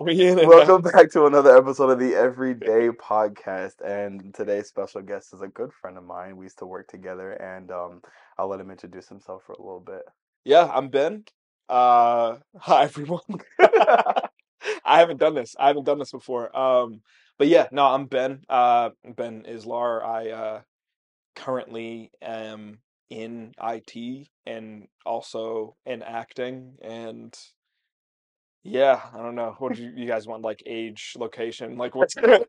We in it. Welcome back to another episode of the Everyday Podcast. And today's special guest is a good friend of mine. We used to work together, and um, I'll let him introduce himself for a little bit. Yeah, I'm Ben. Uh, hi everyone. I haven't done this. I haven't done this before. Um, but yeah, no, I'm Ben. Uh, Ben Islar. I uh, currently am in IT and also in acting and yeah, I don't know. What do you, you guys want? Like age, location, like what's You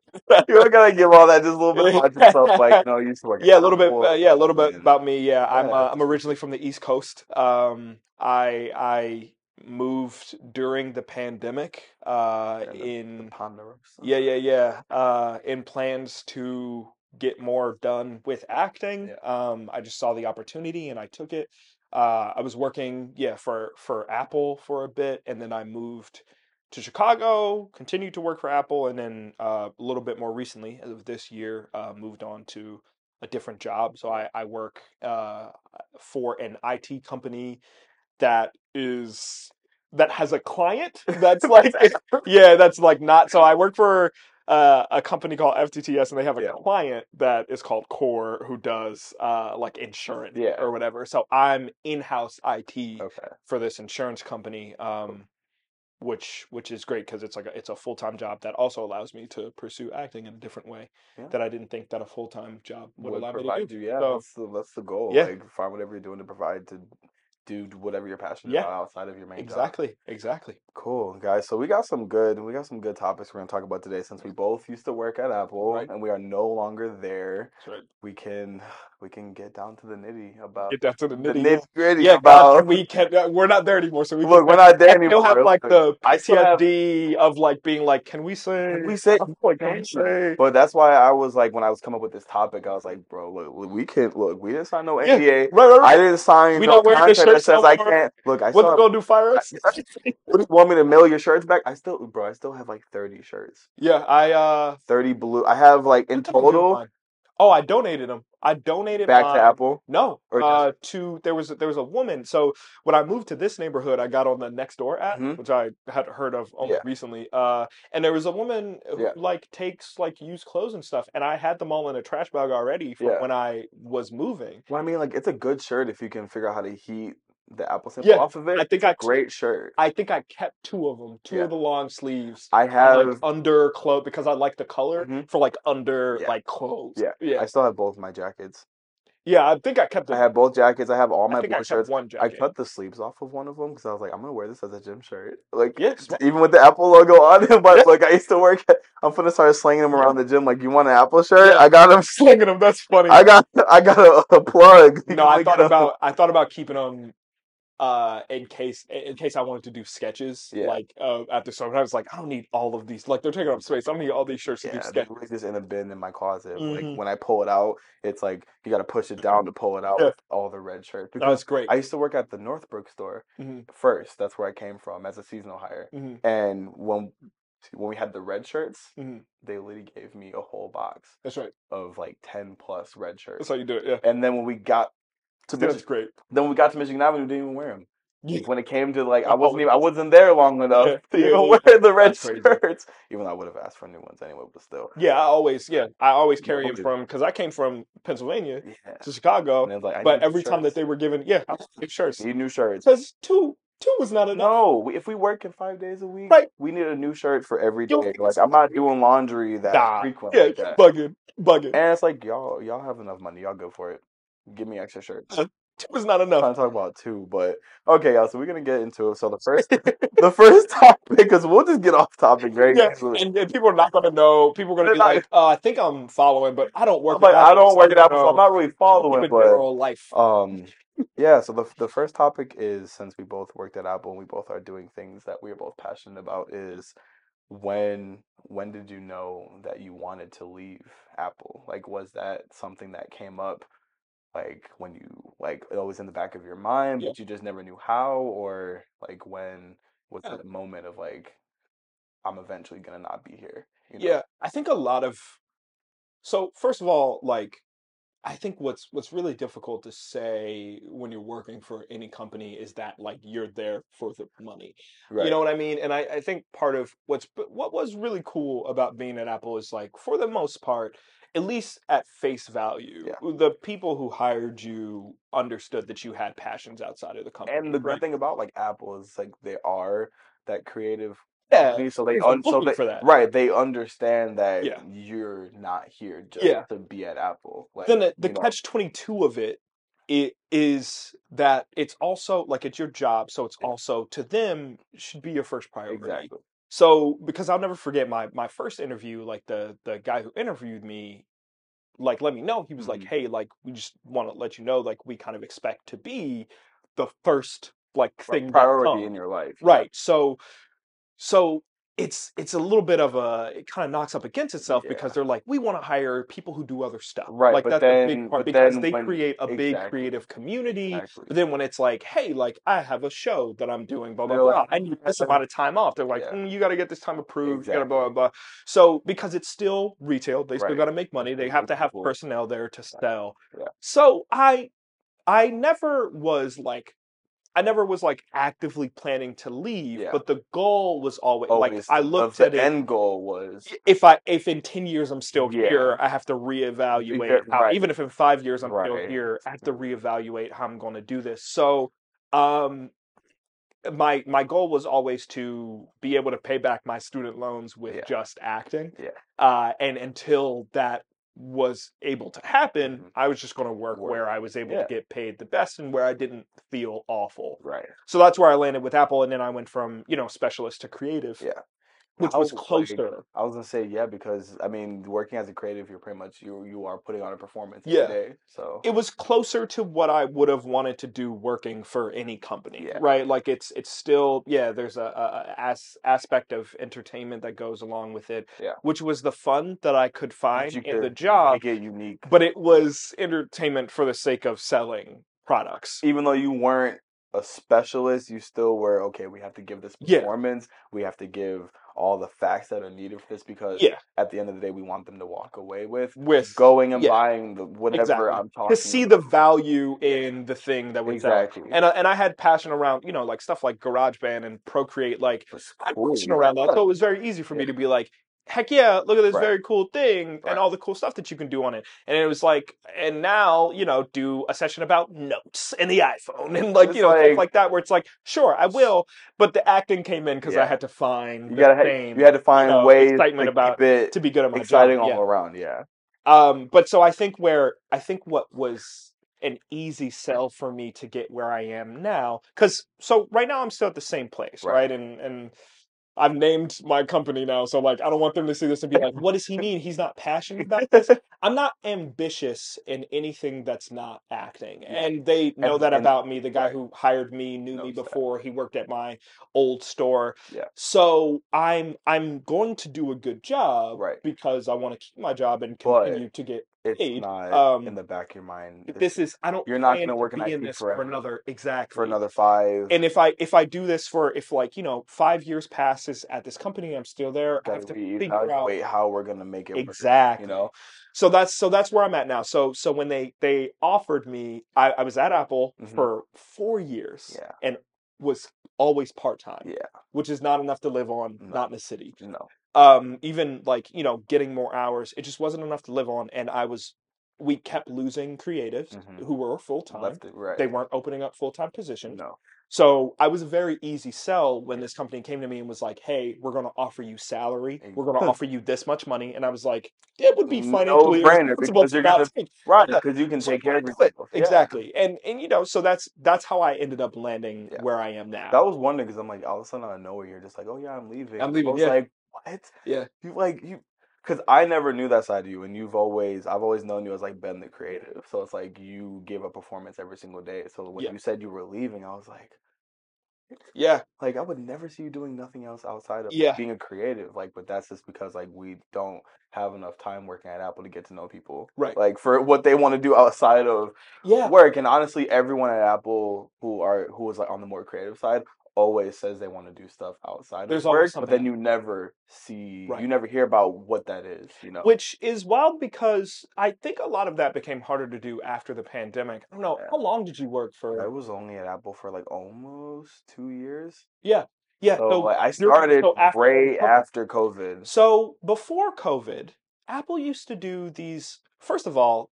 don't gotta give all that, just a little bit about yourself. Like, no, you used to work. yeah, a little bit. Uh, yeah, a little bit about me. Yeah, I'm. Uh, I'm originally from the East Coast. Um, I I moved during the pandemic. Uh, and the- the in Ponderosa. yeah, yeah, yeah. Uh, in plans to get more done with acting. Um, I just saw the opportunity and I took it. Uh, I was working, yeah, for for Apple for a bit, and then I moved to Chicago, continued to work for Apple, and then uh, a little bit more recently, as of this year, uh, moved on to a different job. So I I work uh, for an IT company that is that has a client that's like yeah that's like not so i work for uh, a company called ftts and they have a Yeah. client that is called core who does uh, like insurance Yeah. or whatever so i'm in-house it Okay. for this insurance company um, which which is great because it's like a, it's a full-time job that also allows me to pursue acting in a different way Yeah. that i didn't think that a full-time job would, Would allow me to do you, yeah. So- that's the that's the goal. Yeah. Like, find whatever you're doing to provide to do whatever you're passionate Yeah. about outside of your main job. exactly exactly Cool, guys. So we got some good we got some good topics we're gonna talk about today. Since we both used to work at Apple Right. and we are no longer there, That's right. we can we can get down to the nitty about get down to the the nitty nitty gritty Yeah, about. can we can uh, we're not there anymore, so we Look, can, we're not there and You'll have like the I still have- of like being like, can we say? Can we say? Like, can we say? But that's why I was like, when I was coming up with this topic, I was like, bro, look, we can't look. We didn't sign no Yeah, Right, right, right. I didn't sign We no don't wear the contract that says no I can't. Look, I What's still. gonna do? Fire us? What do you want me to mail your shirts back? I still, bro, I still have like thirty shirts, yeah, I uh. thirty blue. I have like in what did I do with total mine? Oh, I donated them. I donated back mine- to Apple. No, Or uh, to there was there was a woman. So when I moved to this neighborhood, I got on the Nextdoor app, Mhm. which I had heard of only Yeah. recently. Uh, and there was a woman who Yeah. like takes like used clothes and stuff, and I had them all in a trash bag already from Yeah. when I was moving. Well, I mean, like it's a good shirt if you can figure out how to heat the Apple symbol Yeah, off of it. I think I great shirt. I think I kept two of them, two Yeah. of the long sleeves. I have. like under clothes because I like the color Mhm. for like under Yeah. like clothes. Yeah. yeah, I still have both my jackets. yeah. I think I kept. I have both jackets. I have all my blue shirts. one jacket. I cut the sleeves off of one of them because I was like, I'm gonna wear this as a gym shirt. Like, Yeah, even with the Apple logo on it. But Yeah. like, I used to work. At, I'm gonna start slinging them around the gym. Like, you want an Apple shirt? Yeah. I got them. slinging them. That's funny. I got. I got a, a plug. No, I thought about I thought about keeping them uh in case in case I wanted to do sketches Yeah. like uh after some I was like I don't need all of these like they're taking up space I don't need all these shirts to Yeah, do they're sketches really just in a bin in my closet. Mhm. Like when I pull it out, it's like you got to push it down to pull it out Yeah. with all the red shirts. Because that's great I used to work at the Northbrook store Mhm, first. That's where I came from as a seasonal hire. mhm, And when when we had the red shirts, mhm. they literally gave me a whole box that's right of like ten plus red shirts. that's how you do it yeah And then when we got to that's Michigan, great then when we got to Michigan Avenue, we didn't even wear them. Yeah. When it came to like, I Oh, wasn't even, I wasn't there long enough Yeah, to even yeah. wear the red shirts. Even though I would have asked for new ones anyway, but still. yeah I always yeah I always carry them from because I came from Pennsylvania to Chicago And it was like, but every time that they were given yeah I need shirts need new shirts. because two two was not enough No, if we work in five days a week, Right. we need a new shirt for every day. Like I'm not doing laundry that Nah, frequent yeah like that. bugging bugging And it's like y'all, y'all have enough money. Y'all go for it. Give me extra shirts. two was not enough. I'm trying to talk about two, but okay, y'all. So we're gonna get into it. So the first, the first topic, because we'll just get off topic very Yeah, easily. and, and people are not going to know. People are going to be They're not- like, uh, "I think I'm following, but I don't work." Like, I don't work at Apple, so I'm not really following. It But life. um, yeah. So the the first topic is since we both worked at Apple and we both are doing things that we are both passionate about is when when did you know that you wanted to leave Apple? Like, was that something that came up? Like when you like it always in the back of your mind, Yeah. but you just never knew how, or like when was Yeah. that moment of like, I'm eventually gonna not be here. You know? Yeah, I think a lot of. So first of all, like, I think what's what's really difficult to say when you're working for any company is that like you're there for the money. You know what I mean? And I, I think part of what's but what was really cool about being at Apple is like for the most part, at least at face value, Yeah. the people who hired you understood that you had passions outside of the company. And the good right? thing about like Apple is like they are that creative Yeah, company, so they they're un- so looking they for that. right they understand that Yeah. you're not here just Yeah. to be at Apple. Like then the, the catch 22 of it it is that it's also like it's your job so it's also to them should be your first priority exactly. So because i'll never forget my my first interview like the the guy who interviewed me like let me know he was like Mhm. hey like we just want to let you know like we kind of expect to be the first like Like, thing priority in your life. right so so it's it's a little bit of a it kind of knocks up against itself Yeah. because they're like we want to hire people who do other stuff Right, like that's a big part because then they when- create a big creative community Exactly. but then when it's like hey like i have a show that i'm doing blah blah They're blah like, i need this amount of time off they're like Yeah. "Mm, you got to get this time approved you got to blah blah blah so because it's still retail they still Right. got to make money they have to have personnel there to sell Yeah. so i i never was like I never was like actively planning to leave, Yeah. but the goal was always, Always, like I looked the at it the end goal was if I if in ten years I'm still Yeah. here, I have to reevaluate. How, right. Even if in five years I'm still here, I have to reevaluate how I'm going to do this. So, um, my my goal was always to be able to pay back my student loans with just acting. Yeah. Uh, and until that was able to happen, Mhm. I was just going to work, Work. where I was able Yeah. to get paid the best and where I didn't feel awful. right. So that's where I landed with Apple, and then I went from you know specialist to creative, Yeah. Which How, was like, closer. I was gonna say yeah because I mean working as a creative, you're pretty much you you are putting on a performance Yeah. day. So it was closer to what I would have wanted to do working for any company, Yeah. right? Like it's it's still yeah, there's a, a as, aspect of entertainment that goes along with it, Yeah. which was the fun that I could find in the job, make it unique, but it was entertainment for the sake of selling products. even though you weren't a specialist, you still were okay. We have to give this Yeah. performance. We have to give all the facts that are needed for this because Yeah, at the end of the day, we want them to walk away with with going and yeah, buying the whatever exactly. I'm talking to see the value in the thing that we're exactly. And I, and I had passion around you know like stuff like GarageBand and Procreate like It's I had cool, passion yeah. around that. So it was very easy for me to be like, heck yeah, look at this Right. very cool thing Right. and all the cool stuff that you can do on it. And it was like, and now, you know, do a session about notes and the iPhone and like, It's you know, stuff like- like that where it's like, sure, I will. But the acting came in because I had to find You the gotta same you had to find know, ways excitement to about- it to be good at my exciting job. all Yeah. around. Yeah. Um, but so I think where I think what was an easy sell for me to get where I am now, because so right now I'm still at the same place, Right. right? And and I've named my company now, so like I don't want them to see this and be like, "What does he mean? He's not passionate about this." I'm not ambitious in anything that's not acting, Yeah. and they know And- that and- about me. The guy who hired me knew me Knows that. before he worked at my old store. Yeah. So I'm I'm going to do a good job, Right. Because I want to keep my job and But continue to get It's paid. not Um, in the back of your mind. this is I don't You're not gonna work in in this forever. for another exactly for another five. and if I if I do this for if like you know five years passes at this company I'm still there I have to figure out reevaluate how we're gonna make it work. You know. so that's so that's where I'm at now so so when they they offered me I, I was at Apple Mhm. for four years Yeah. and was always part time Yeah. which is not enough to live on No. not in the city No. Um even like you know getting more hours it just wasn't enough to live on and I was we kept losing creatives Mhm. who were full time right. they weren't opening up full time positions No. so I was a very easy sell when this company came to me and was like, "Hey, we're going to offer you salary. We're going to offer you this much money." And I was like, "It would be No financially brainer, irresponsible because you're gonna- Right. Because you can take care of yourself. Yeah. Exactly. And and you know, so that's that's how I ended up landing Yeah. where I am now. That was wondering because I'm like all of a sudden out of nowhere you're just like, oh yeah, I'm leaving. I'm leaving, I was yeah. like, what? Yeah. You like you because I never knew that side of you, and you've always I've always known you as like Ben the creative. So it's like you give a performance every single day. So when Yeah. you said you were leaving, I was like, yeah. like I would never see you doing nothing else outside of Yeah. being a creative. Like, but that's just because like we don't have enough time working at Apple to get to know people. Right. Like for what they want to do outside of Yeah. work. And honestly, everyone at Apple who are who was like on the more creative side always says they want to do stuff outside There's of work, but then you never see, Right. you never hear about what that is. You know, Which is wild because I think a lot of that became harder to do after the pandemic. I don't know. Yeah. How long did you work for? I was only at Apple for like almost two years. Yeah. Yeah. So So like, I started so after way COVID. after COVID. So before COVID, Apple used to do these. First of all,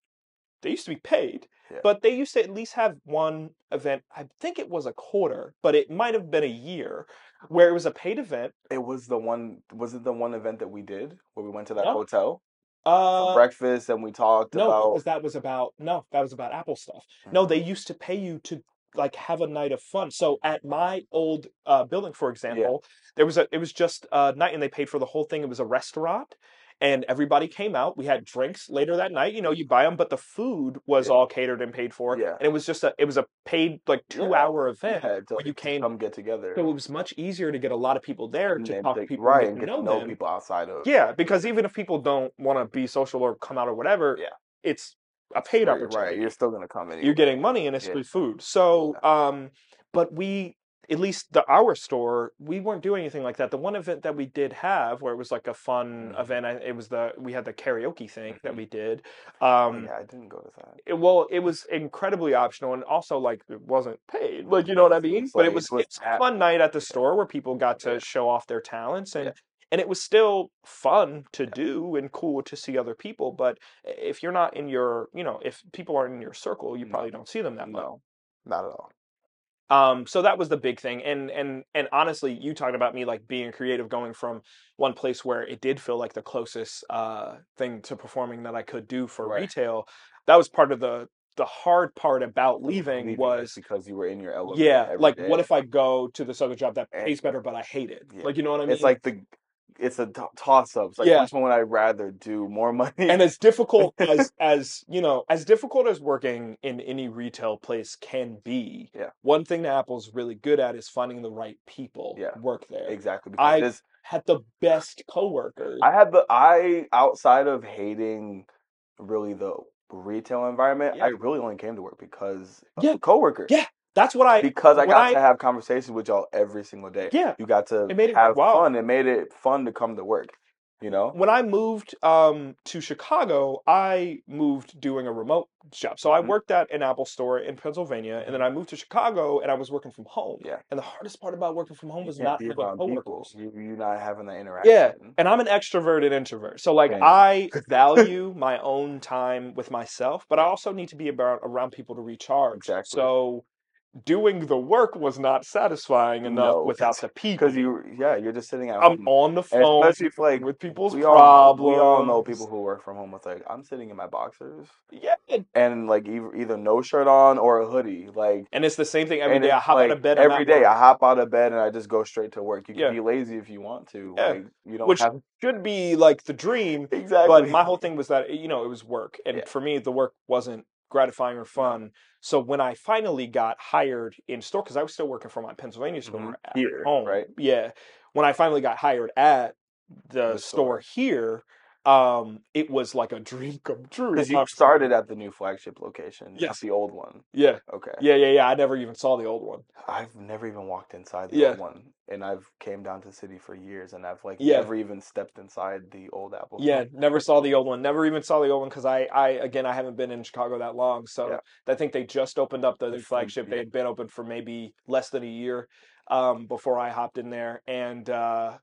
they used to be paid, Yeah. but they used to at least have one event. I think it was a quarter, but it might have been a year where it was a paid event. It was the one. Was it the one event that we did where we went to that No. hotel for Uh, breakfast and we talked no, about? because that was about no, that was about Apple stuff. No, Mhm. they used to pay you to like have a night of fun. So at my old uh, building, for example, there was a it was just a night, and they paid for the whole thing. It was a restaurant, and everybody came out. We had drinks later that night. You know, you buy them, but the food was Yeah. all catered and paid for. Yeah. and it was just a it was a paid like two Yeah. hour event. Yeah, where you came- come get together. So it was much easier to get a lot of people there and to talk to people right and and get get to know people outside of Yeah, because even if people don't want to be social or come out or whatever, Yeah. it's a paid right, opportunity. right. You're still gonna come in. You're getting money and it's free food. So, um, but we, at least the our store, we weren't doing anything like that. The one event that we did have, where it was like a fun Mhm. event, it was the we had the karaoke thing that Mhm. we did. Oh, Um, yeah, I didn't go to that. it- well, it was incredibly optional and also like it wasn't paid. Like you know what I mean? It's but like- it was, it was it's a fun night at the store where people got to Yeah. show off their talents and Yeah. and it was still fun to do and cool to see other people. But if you're not in your, you know, if people aren't in your circle, you No. probably don't see them that. No, not at all. Um, so that was the big thing. And and and honestly, you talked about me like being creative, going from one place where it did feel like the closest uh thing to performing that I could do for Right. retail. That was part of the the hard part about leaving Leaving was because you were in your elevator. yeah, like day. what if I go to this other job that pays better but I hate it? Yeah. Like you know what I mean? It's like the, it's a t- toss up. Like Yeah. which one would I rather do? More money? and as difficult as as you know as difficult as working in any retail place can be Yeah. one thing that apple's really good at is finding the right people Yeah. work there exactly. I- is, had the best coworkers I had the I outside of hating really the retail environment. Yeah. I really only came to work because of Yeah. the coworkers. Yeah. That's what i Because I got I- to have conversations with y'all every single day. yeah You got to It made it have wow. fun. It made it fun to come to work. You know. when i moved um to chicago i moved doing a remote job so i Mhm. worked at an apple store in pennsylvania and then i moved to chicago and i was working from home Yeah. and the hardest part about working from home was not be having around people. You you not having that interaction. Yeah, and I'm an extrovert and introvert. So like. I value my own time with myself, but I also need to be about around people to recharge. Exactly. So doing the work was not satisfying enough No, without the people. Because you, yeah, you're just sitting at I'm home. on the And phone especially if like with people's we all problems. we all know people who work from home with like I'm sitting in my boxers Yeah, and- like either, either no shirt on or a hoodie like and it's the same thing every day. I hop like, out of bed. I'm every day I hop out of bed and I just go straight to work. You can Yeah. be lazy if you want to. Yeah. Like you don't which have should be like the dream. exactly. But my whole thing was that you know it was work, and Yeah. for me the work wasn't gratifying or fun. So when I finally got hired in store, because I was still working for my Pennsylvania store Mhm. at Here, home, right? Yeah, when I finally got hired at the, The store. store. here, um, it was like a dream come true. because you started at the new flagship location, Yes. the old one. yeah, Okay. yeah, yeah, yeah. I never even saw the old one. I've never even walked inside the Yeah. old one, and I've came down to the city for years, and I've like Yeah. never even stepped inside the old Apple. Yeah, never saw the old one. Never even saw the old one because I, I again, I haven't been in Chicago that long. So Yeah. I think they just opened up the new flagship. They had been open for maybe less than a year um, before I hopped in there, and uh,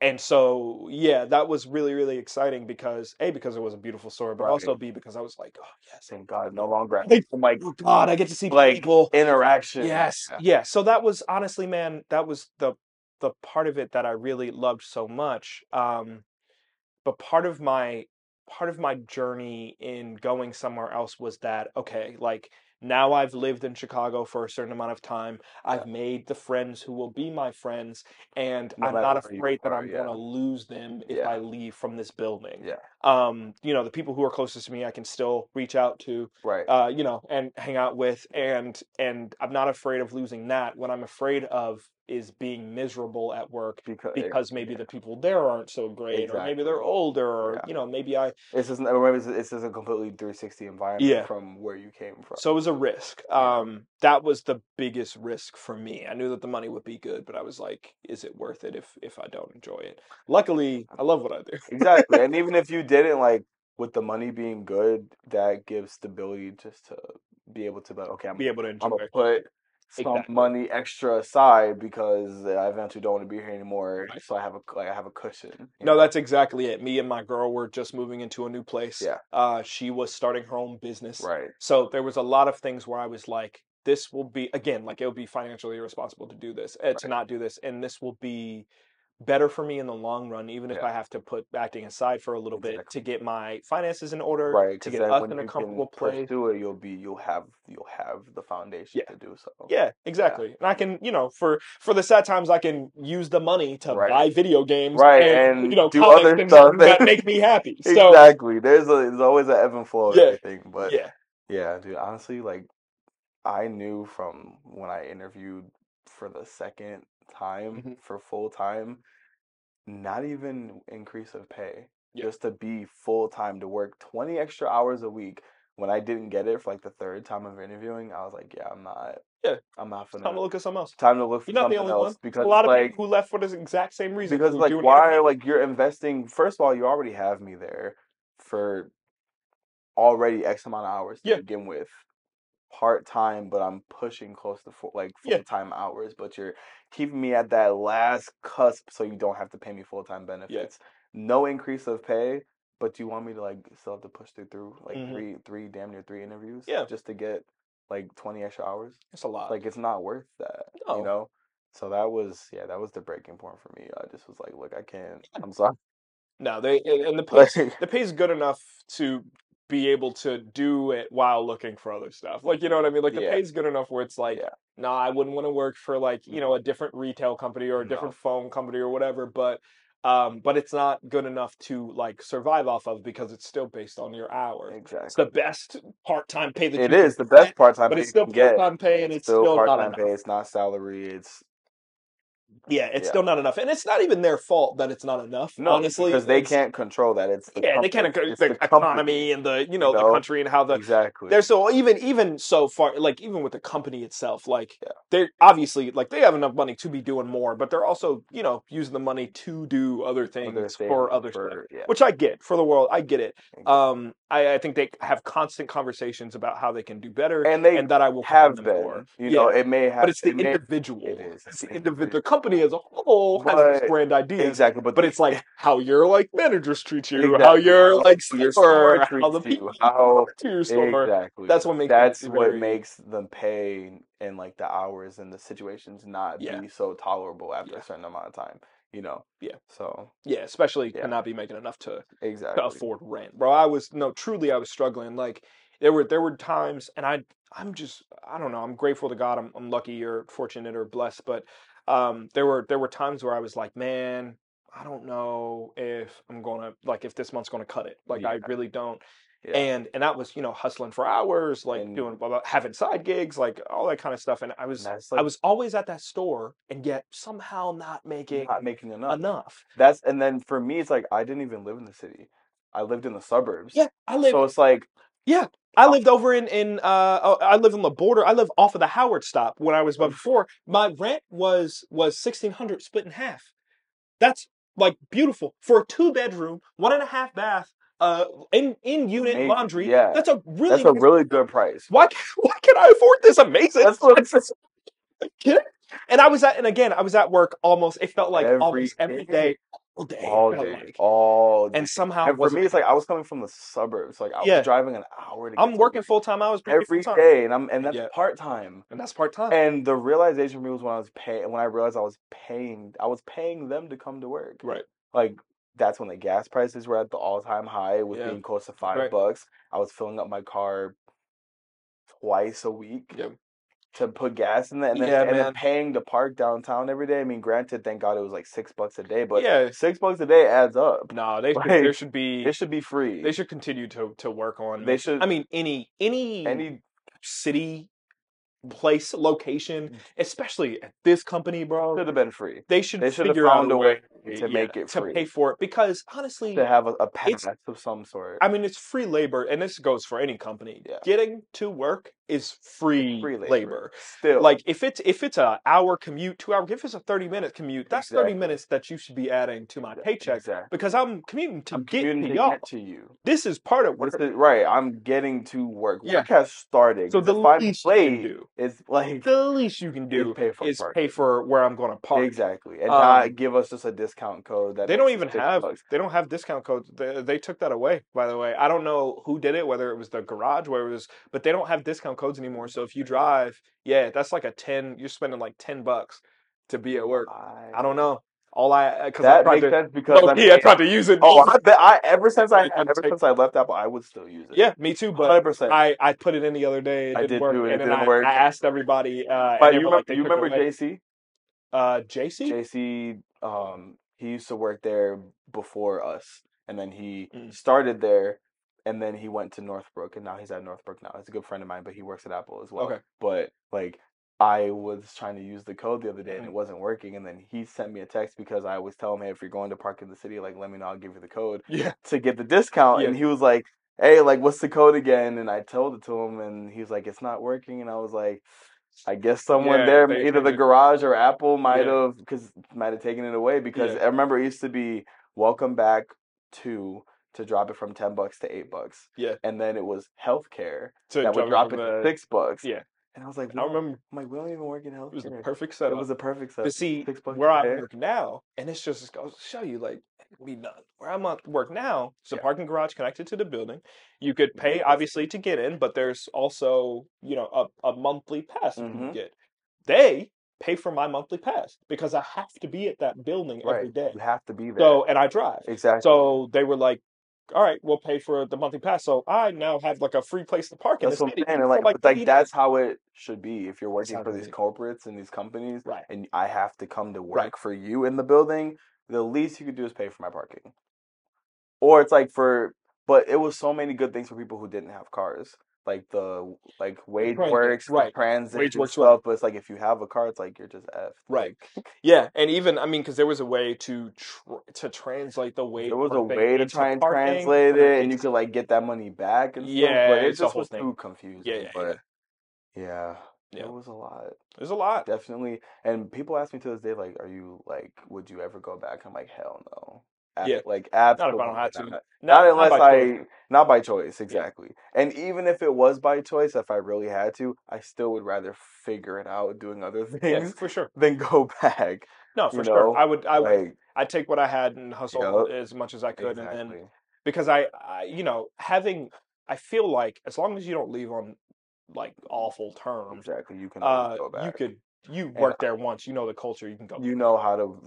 and so yeah, that was really really exciting because a because it was a beautiful store, but Right. also b because I was like, oh yes, Thank God, no longer Like, I'm like oh God, I get to see like, people. interaction. Yes, Yeah. yeah. So that was honestly, man, that was the the part of it that I really loved so much. Um, but part of my part of my journey in going somewhere else was that okay, like now I've lived in Chicago for a certain amount of time. I've made the friends who will be my friends, and No I'm not afraid that are, I'm yeah. going to lose them if Yeah. I leave from this building. Yeah. Um, you know, the people who are closest to me, I can still reach out to Right. uh, you know, and hang out with, and and I'm not afraid of losing that. What I'm afraid of is being miserable at work because because maybe yeah, the people there aren't so great, or maybe they're older, or Yeah. you know, maybe I. Remember it's, it's just a completely 360 environment Yeah. from where you came from. So it was a risk. Um, that was the biggest risk for me. I knew that the money would be good, but I was like, is it worth it if if I don't enjoy it? Luckily, I love what I do. exactly, and even if you didn't like with the money being good, that gives stability just to be able to be like, okay, I'm Be able to enjoy. I'm gonna put some Exactly. money extra aside because I eventually don't want to be here anymore. Right. So I have a like I have a cushion. No, know? that's exactly it. Me and my girl were just moving into a new place. Yeah. Uh, she was starting her own business. right. So there was a lot of things where I was like, this will be again, like it would be financially irresponsible to do this, uh, to not do this, and this will be better for me in the long run, even if Yeah. I have to put acting aside for a little bit to get my finances in order, Right, to get us in a comfortable place. Do it, you'll be you'll have you'll have the foundation Yeah. to do so. Yeah, exactly. And I can, you know, for for the sad times, I can use the money to Right. buy video games, Right, and, and you know, do other stuff that make me happy. So exactly. There's a there's always an ebb and flow of Yeah, everything. But yeah, yeah, dude, honestly, like I knew from when I interviewed for the second time Mhm. for full time, not even increase of pay. Yeah. Just to be full time to work twenty extra hours a week. When I didn't get it for like the third time of interviewing, I was like, yeah, I'm not. Yeah. I'm not gonna. time to look at something else. time to look for You're not the only else one. because a lot of like people who left for the exact same reason. because like why like you're investing first of all you already have me there for already x amount of hours to Yeah. begin with part time but i'm pushing close to full like full time hours but you're keeping me at that last cusp so you don't have to pay me full time benefits. No increase of pay but you want me to like still have to push through through like Mhm. three three damn near three interviews Yeah. just to get like 20 extra hours? It's a lot. like it's not worth that No. you know? So that was yeah that was the breaking point for me. I just was like look i can't. I'm sorry. No, they and the Like- the pay's good enough to be able to do it while looking for other stuff. Like you know what I mean? Like the Yeah. pay's good enough where it's like, Yeah. nah, I wouldn't want to work for like you know a different retail company or a No. different phone company or whatever. But um, but it's not good enough to like survive off of because it's still based on your hours. It's exactly the best part time pay that it you can the best part time but it's still part time pay and it's still still part-time pay it's not salary it's Yeah, it's Yeah. still not enough, and it's not even their fault that it's not enough. no honestly, because they can't control that it's the Yeah, they can't. it's- The, the economy and the you know, you the country and how the exactly they're so even even so far like even with the company itself like Yeah. they're obviously like they have enough money to be doing more but they're also you know using the money to do other things Other for other for- stuff yeah which i get for the world i get it exactly. um I, I think they have constant conversations about how they can do better and they and that i will have been for. you know it may have but it's the it may- individual it is. it's It's the individual company as a whole has But- these grand ideas exactly but but it's like how your like managers treat you how your like your store, store how treats the you, people how to your store exactly that's what makes that's what makes them pay and like the hours and the situations not Yeah. be so tolerable after Yeah. a certain amount of time you know Yeah. so Yeah, especially Yeah. not be making enough to, exactly to afford rent, bro. I was no, truly, I was struggling. Like there were there were times, and I I'm just I don't know. I'm grateful to God. I'm I'm lucky or fortunate or blessed, but um, there were there were times where I was like, man, I don't know if I'm gonna like if this month's gonna cut it. Like I really don't. Yeah. And and that was you know hustling for hours, like And- doing having side gigs, like all that kind of stuff. And I was that's I was always at that store, and yet somehow not making not making enough. enough. That's and then for me, it's like I didn't even live in the city. I lived in the suburbs. Yeah, I live. So it's like I lived over in in uh oh, I live on the border. I live off of the Howard stop when I was but before. My rent was was sixteen hundred split in half. That's like beautiful for a two bedroom, one and a half bath, uh in in unit Amazing, laundry. yeah. That's a really that's a really good price. why can, why can I afford this amazing? That's what it's? And I was at and again I was at work almost it felt like Every almost every day. Day. all day, like. all day. And somehow And for me, it's like. I was coming from the suburbs. Like I Yeah. was driving an hour to. Get I'm working full time hours every full-time. day, and I'm and that's Yeah. part time. and that's part time. And the realization for me was when I was paying. When I realized I was paying, I was paying them to come to work. Right. Like that's when the gas prices were at the all time high, with Yeah. being close to five Right. bucks. I was filling up my car twice a week Yep. To put gas in it, and then Yeah, and then paying to park downtown every day. I mean, granted, thank God it was like six bucks a day, but Yeah. six bucks a day adds up. No, they should, Like, there should be It should be free. they should continue to to work on. They should- I mean, any any Any city place location, mm. especially at this company, bro. Should have been free. They should They should have figure out found a way to yeah, make it to free. pay for it because honestly, To have a, a pass of some sort. I mean, it's free labor, and this goes for any company. Yeah. Getting to work is free, free labor. labor. Still, Like if it's if it's a hour commute, two hour, if it's a thirty minute commute, that's thirty minutes that you should be adding to my paycheck exactly. because I'm commuting to I'm get commuting to y'all. to you. This is part of work. is- right, I'm getting to work. Yeah. Work has started. So the if I'm you do, it's like the least you can do is pay for is pay for where I'm going to park. exactly, and Um, not give us just a discount code. That They don't even have bucks. they don't have discount codes. They, they took that away, by the way. I don't know who did it, whether it was the garage, where it was, but they don't have discount codes anymore. So if you drive, yeah, that's like a ten. You're spending like ten bucks to be at work. I don't know. All I because I That tried makes to. sense because Oh, I yeah, I tried to use it. oh, I I ever since I I ever since I left Apple, I would still use it. yeah, me too. But hundred percent. I I put it in the other day. It I did work, too, it and then didn't I, work. I asked everybody. Uh, But you remember, you remember. JC? Uh, JC. JC, um, he used to work there before us, and then he Mm. started there, and then he went to Northbrook, and now he's at Northbrook now. He's a good friend of mine, but he works at Apple as well. Okay. But like, I was trying to use the code the other day, and it wasn't working, and then he sent me a text because I always tell him, hey, if you're going to park in the city, like, let me know, I'll give you the code Yeah. to get the discount, Yeah. and he was like. Hey, like, what's the code again? And I told it to him, and he's like, "It's not working." And I was like, I guess someone Yeah, there, either the garage or Apple, might have because might have taken it away. Because. I remember it used to be welcome back to to drop it from ten bucks to eight bucks. Yeah. and then it was healthcare To that would drop drop it to the- six bucks. Yeah. And I was like, I don't- remember I'm like, we don't even work in it was the perfect perfect It was a perfect set. But see, where I work now, and it's just to show you, like, be done. Where I'm at work now, it's a Yeah. parking garage connected to the building. You could mm-hmm. pay, obviously, to get in, but there's also, you know, a, a monthly pass that you can get. They pay for my monthly pass because I have to be at that building every right. day. You have to be there. So, and I drive. exactly. So they were like, all right, we'll pay for the monthly pass. So I now have like a free place to park in That's the what I'm city saying. And like, like like that's how it should be. If you're working for these is. corporates and these companies, Right. and I have to come to work Right. for you in the building, the least you could do is pay for my parking. Or it's like for, but it was so many good things for people who didn't have cars, like the like wage transit, works, right. transit, WageWorks, stuff. right. But it's like if you have a car, it's like you're just f. Right. Yeah, and even I mean, because there was a way to tr- to translate the weight. There was a way to try and parking, translate it, and you could like get that money back and stuff. Yeah, but it just was thing. too confusing. Yeah, yeah, but yeah, Yeah. it was a lot. There's a lot. Definitely. And people ask me to this day, like, are you like, would you ever go back? I'm like, hell no. Yeah. Like, Not if absolutely I don't have to. not. Not, Not unless by I, choice. not by choice, exactly. And even if it was by choice, if I really had to, I still would rather figure it out doing other Yeah, things for sure. than go back. No, you for sure. know, I would. I would. Like, I'd take what I had and hustle Yup. as much as I could, exactly. and because I, I, you know, having, I feel like as long as you don't leave on like awful terms, Exactly. You can uh, go back. you could. You And work there once, you know the culture. You can go. You know how to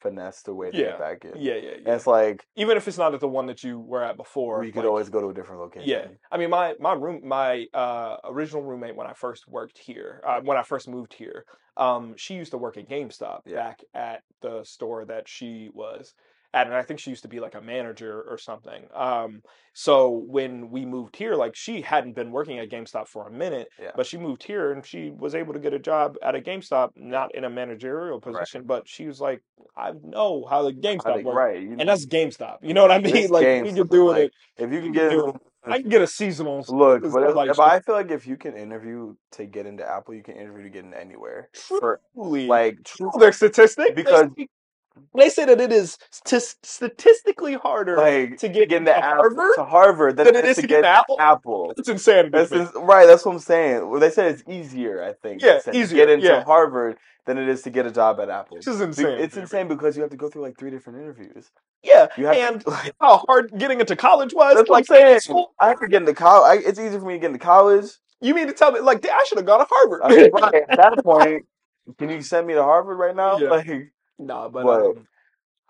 finesse the way to Yeah. get back in. yeah, yeah, yeah. And it's like, Even if it's not at the one that you were at before, you could like, always go to a different location. Yeah, I mean, my my room, my uh, original roommate when I first worked here, uh, when I first moved here, um, she used to work at GameStop Yeah. back at the store that she was and I think she used to be like a manager or something. Um, so when we moved here, like she hadn't been working at GameStop for a minute, Yeah. but she moved here and she was able to get a job at a GameStop, not in a managerial Right. position, but she was like, I know how the GameStop think, works. right. You, And that's GameStop. You know what I mean? Like we can do like, it. if you can get I can get a seasonal. Look, but if, like if I feel like if you can interview to get into Apple, you can interview to get into anywhere. For Truly, like, true their statistic because- they, say that it is st- statistically harder like to to get get into Harvard to Harvard than, than it is to get into Apple. Apple. It's insanity. That's to ins- right. That's what I'm saying. Well, they said it's easier. I think. Yeah, said, to easier, get into yeah. Harvard than it is to get a job at Apple. Which is insane. It's to insane because you have to go through like three different interviews. Yeah, You have and to, like, how hard getting into college was. that's what I'm like, saying. school- I have to get into college. It's easier for me to get into college. You mean to tell me like I should have gone to Harvard? I mean, right, at that point, can you send me to Harvard right now? Yeah. Like, no, but, But- um,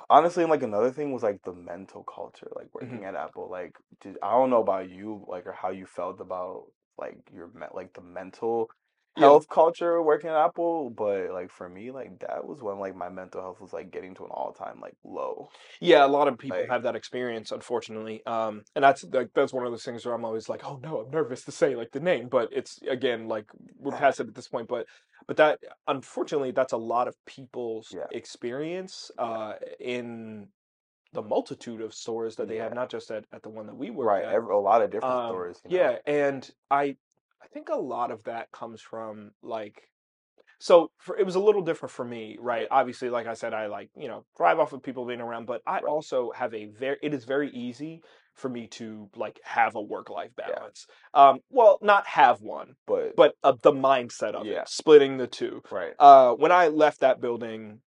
honestly, like another thing was like the mental culture, like working Mm-hmm. at Apple. Like, did, I don't know about you, like, or how you felt about like your like the mental Yeah. health culture working at Apple, but like for me, like that was when like my mental health was like getting to an all time like low. Yeah, a lot of people Like- have that experience, unfortunately. Um, and that's like that's one of those things where I'm always like, oh no, I'm nervous to say like the name, but it's again like we're past it at this point. But but that unfortunately, that's a lot of people's Yeah. experience uh, in the multitude of stores that they have, not just at, at the one that we work Right, at. every, a lot of different Um, stories. you know? Yeah, and I think a lot of that comes from like so for, it was a little different for me, right? Obviously, like I said, I like, you know, thrive off of people being around, but I Right. also have a very it is very easy for me to like have a work life Yeah. balance. Um well, not have one, but but uh, the mindset of Yeah. it, splitting the two. right, Uh when I left that building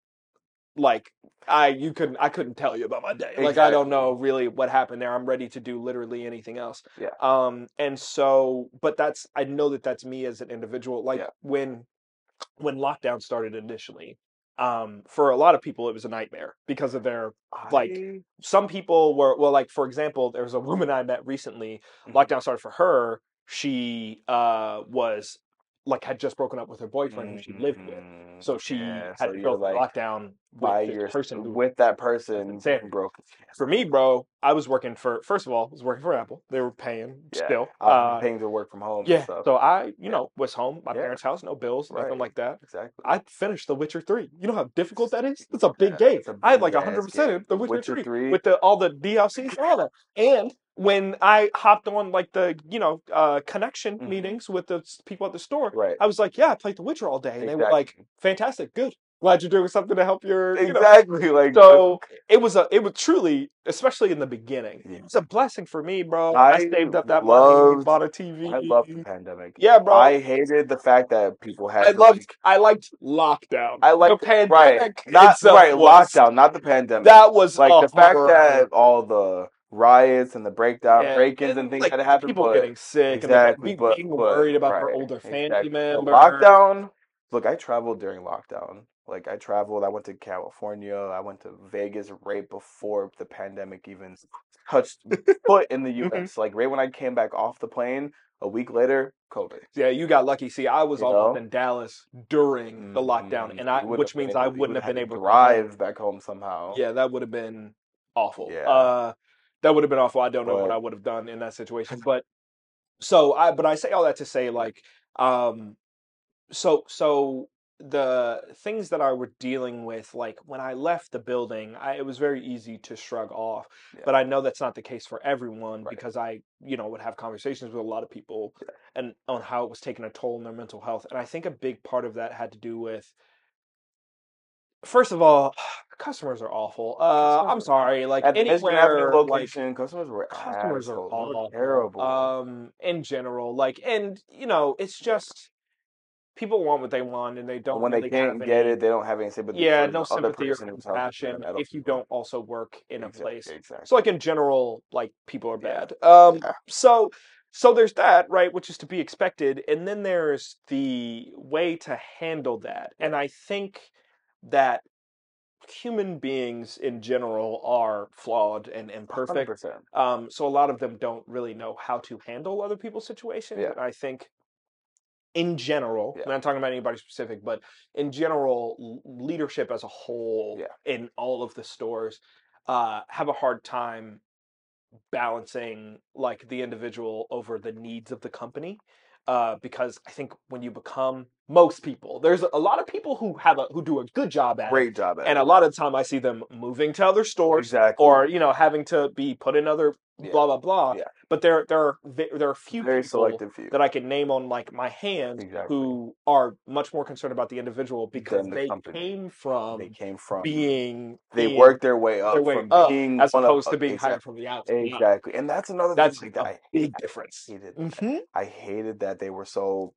like I you couldn't I couldn't tell you about my day. Like I don't know really what happened there. I'm ready to do literally anything else. Yeah. Um and so but that's I know that that's me as an individual. Like Yeah. when when lockdown started initially, um for a lot of people it was a nightmare because of their like, some people were well like for example there was a woman I met recently Mhm. lockdown started for her she uh was like had just broken up with her boyfriend who she lived with Mm, so she yeah, had so to go like lockdown with by your person with that person insanity. broke. for me, bro, I was working for first of all, I was working for Apple. They were paying Yeah, still. I was Uh, paying to work from home. yeah. and stuff. So I, you Yeah. know, was home, my parents' house, no bills, nothing like that. exactly. I finished The Witcher Three. You know how difficult that is? It's a big game. a I had like hundred percent The Witcher, Witcher 3, 3. with the all the DLCs all that. And when I hopped on like the you know uh connection Mhm. meetings with the people at the store, right. I was like, yeah, I played The Witcher all day, and they were like, fantastic, good, glad you're doing something to help your you know, exactly like so it was a it was truly, especially in the beginning, Yeah. it was a blessing for me, bro. I, I saved up that money, bought a TV. I love the pandemic. yeah, bro. I hated the fact that people had I loved like, I liked lockdown. I liked the right, pandemic. not itself right was- lockdown, not the pandemic. That was like the fact that all the riots and the breakdown, Yeah, break-ins, and things like, that happened. People but, getting sick exactly, and but being but- worried about their right, older family exactly. Members. Lockdown. Look, I traveled during lockdown. Like I traveled. I went to California. I went to Vegas right before the pandemic even touched foot in the. U.S. Like right when I came back off the plane, a week later, COVID. Yeah, you got lucky. See, I was You all up in Dallas during the lockdown, Mm, and I, which means been I wouldn't would have been able to to drive back home somehow. Yeah, that would have been awful. Yeah. Uh, that would have been awful. I don't know what I would have done in that situation. But so I, but I say all that to say, like, um, so so the things that I were dealing with, like when I left the building, I, it was very easy to shrug off. Yeah. But I know that's not the case for everyone Right. because I, you know, would have conversations with a lot of people and on how it was taking a toll on their mental health. And I think a big part of that had to do with first of all, customers are awful. Uh, I'm sorry, like At the Michigan Avenue anywhere, like location, customers were customers are. Awful. terrible. Um, in general, like, and you know, it's just people want what they want, and they don't. When really they can't get any- it, they don't have any sympathy. yeah, no sympathy or compassion if you don't also work in a place. Exactly. So, like in general, like people are Yeah. bad. Um, Yeah. so so there's that, right, which is to be expected, and then there's the way to handle that, and I think that human beings in general are flawed and imperfect. 100%. Um, so a lot of them don't really know how to handle other people's situations. Yeah. And I think in general, Yeah. I'm not talking about anybody specific, but in general, leadership as a whole Yeah. in all of the stores uh, have a hard time balancing like the individual over the needs of the company. Uh, because I think when you become most people, there's a lot of people who have a who do a good job at it, Great job at and it. a lot of time I see them moving to other stores exactly. or you know having to be put in other Yeah. blah blah blah. Yeah. But there there are there are few very people selective few. that I can name on like my hand Exactly. who are much more concerned about the individual because the they company. came from they came from being they being worked their way up their way from up being as one of- opposed to being hired from the outside. exactly. And that's another That's thing like that. big I difference. hated that. hmm I hated that they were so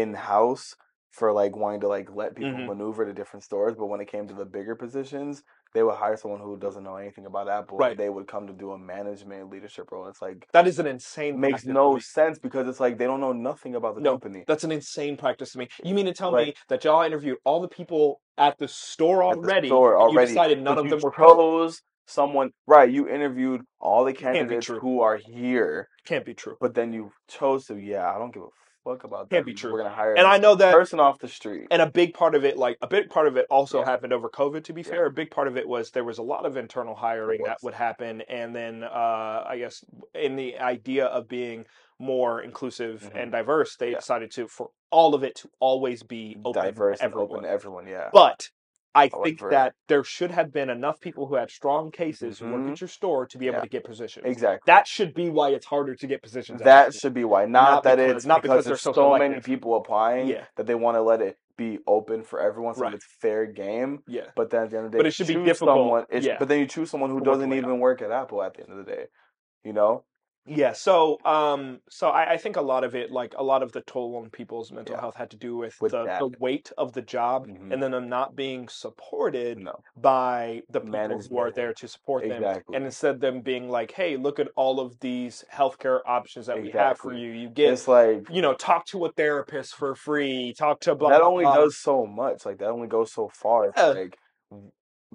in house for like wanting to like let people Mhm. maneuver to different stores, but when it came to the bigger positions, they would hire someone who doesn't know anything about Apple. Right. They would come to do a management leadership role. It's like That is an insane. makes no sense because it's like they don't know nothing about the No, company. That's an insane practice to me. You mean to tell Like- me that y'all interviewed all the people at the store At the already? store and you already, decided none of them were chose someone right. You interviewed all the candidates who are here, Can't be true. but then you chose to. Yeah, I don't give a fuck about that. Can't be true. We're gonna hire And I know that person off the street. and a big part of it like a big part of it also Yeah. happened over covid to be Yeah. fair a big part of it was there was a lot of internal hiring that would happen and then uh i guess in the idea of being more inclusive Mhm. and diverse they Yeah. decided to for all of it to always be open diverse everyone open to everyone. Yeah. but I like think that there should have been enough people who had strong cases who work at mm-hmm. your store to be able Yeah. to get positions. exactly. That should be why it's harder to get positions. That should be why. Not, Not that because- it's not because, because there's so so many people applying Yeah. that they want to let it be open for everyone so Right. it's fair game. yeah. But then at the end of the day, But it should be difficult, Someone, yeah, But then you choose someone who doesn't even work at Apple at the end of the day. You know? Yeah, so um, so I, I think a lot of it, like a lot of the toll on people's mental Yeah. health, had to do with, With the, the weight of the job, Mhm. and then them not being supported No. by the people who are there to support them, and instead them being like, "Hey, look at all of these healthcare options that we have for you. You get, It's like you know, talk to a therapist for free. Talk to blah that only blah." does so much. Like that only goes so far. Yeah. Like,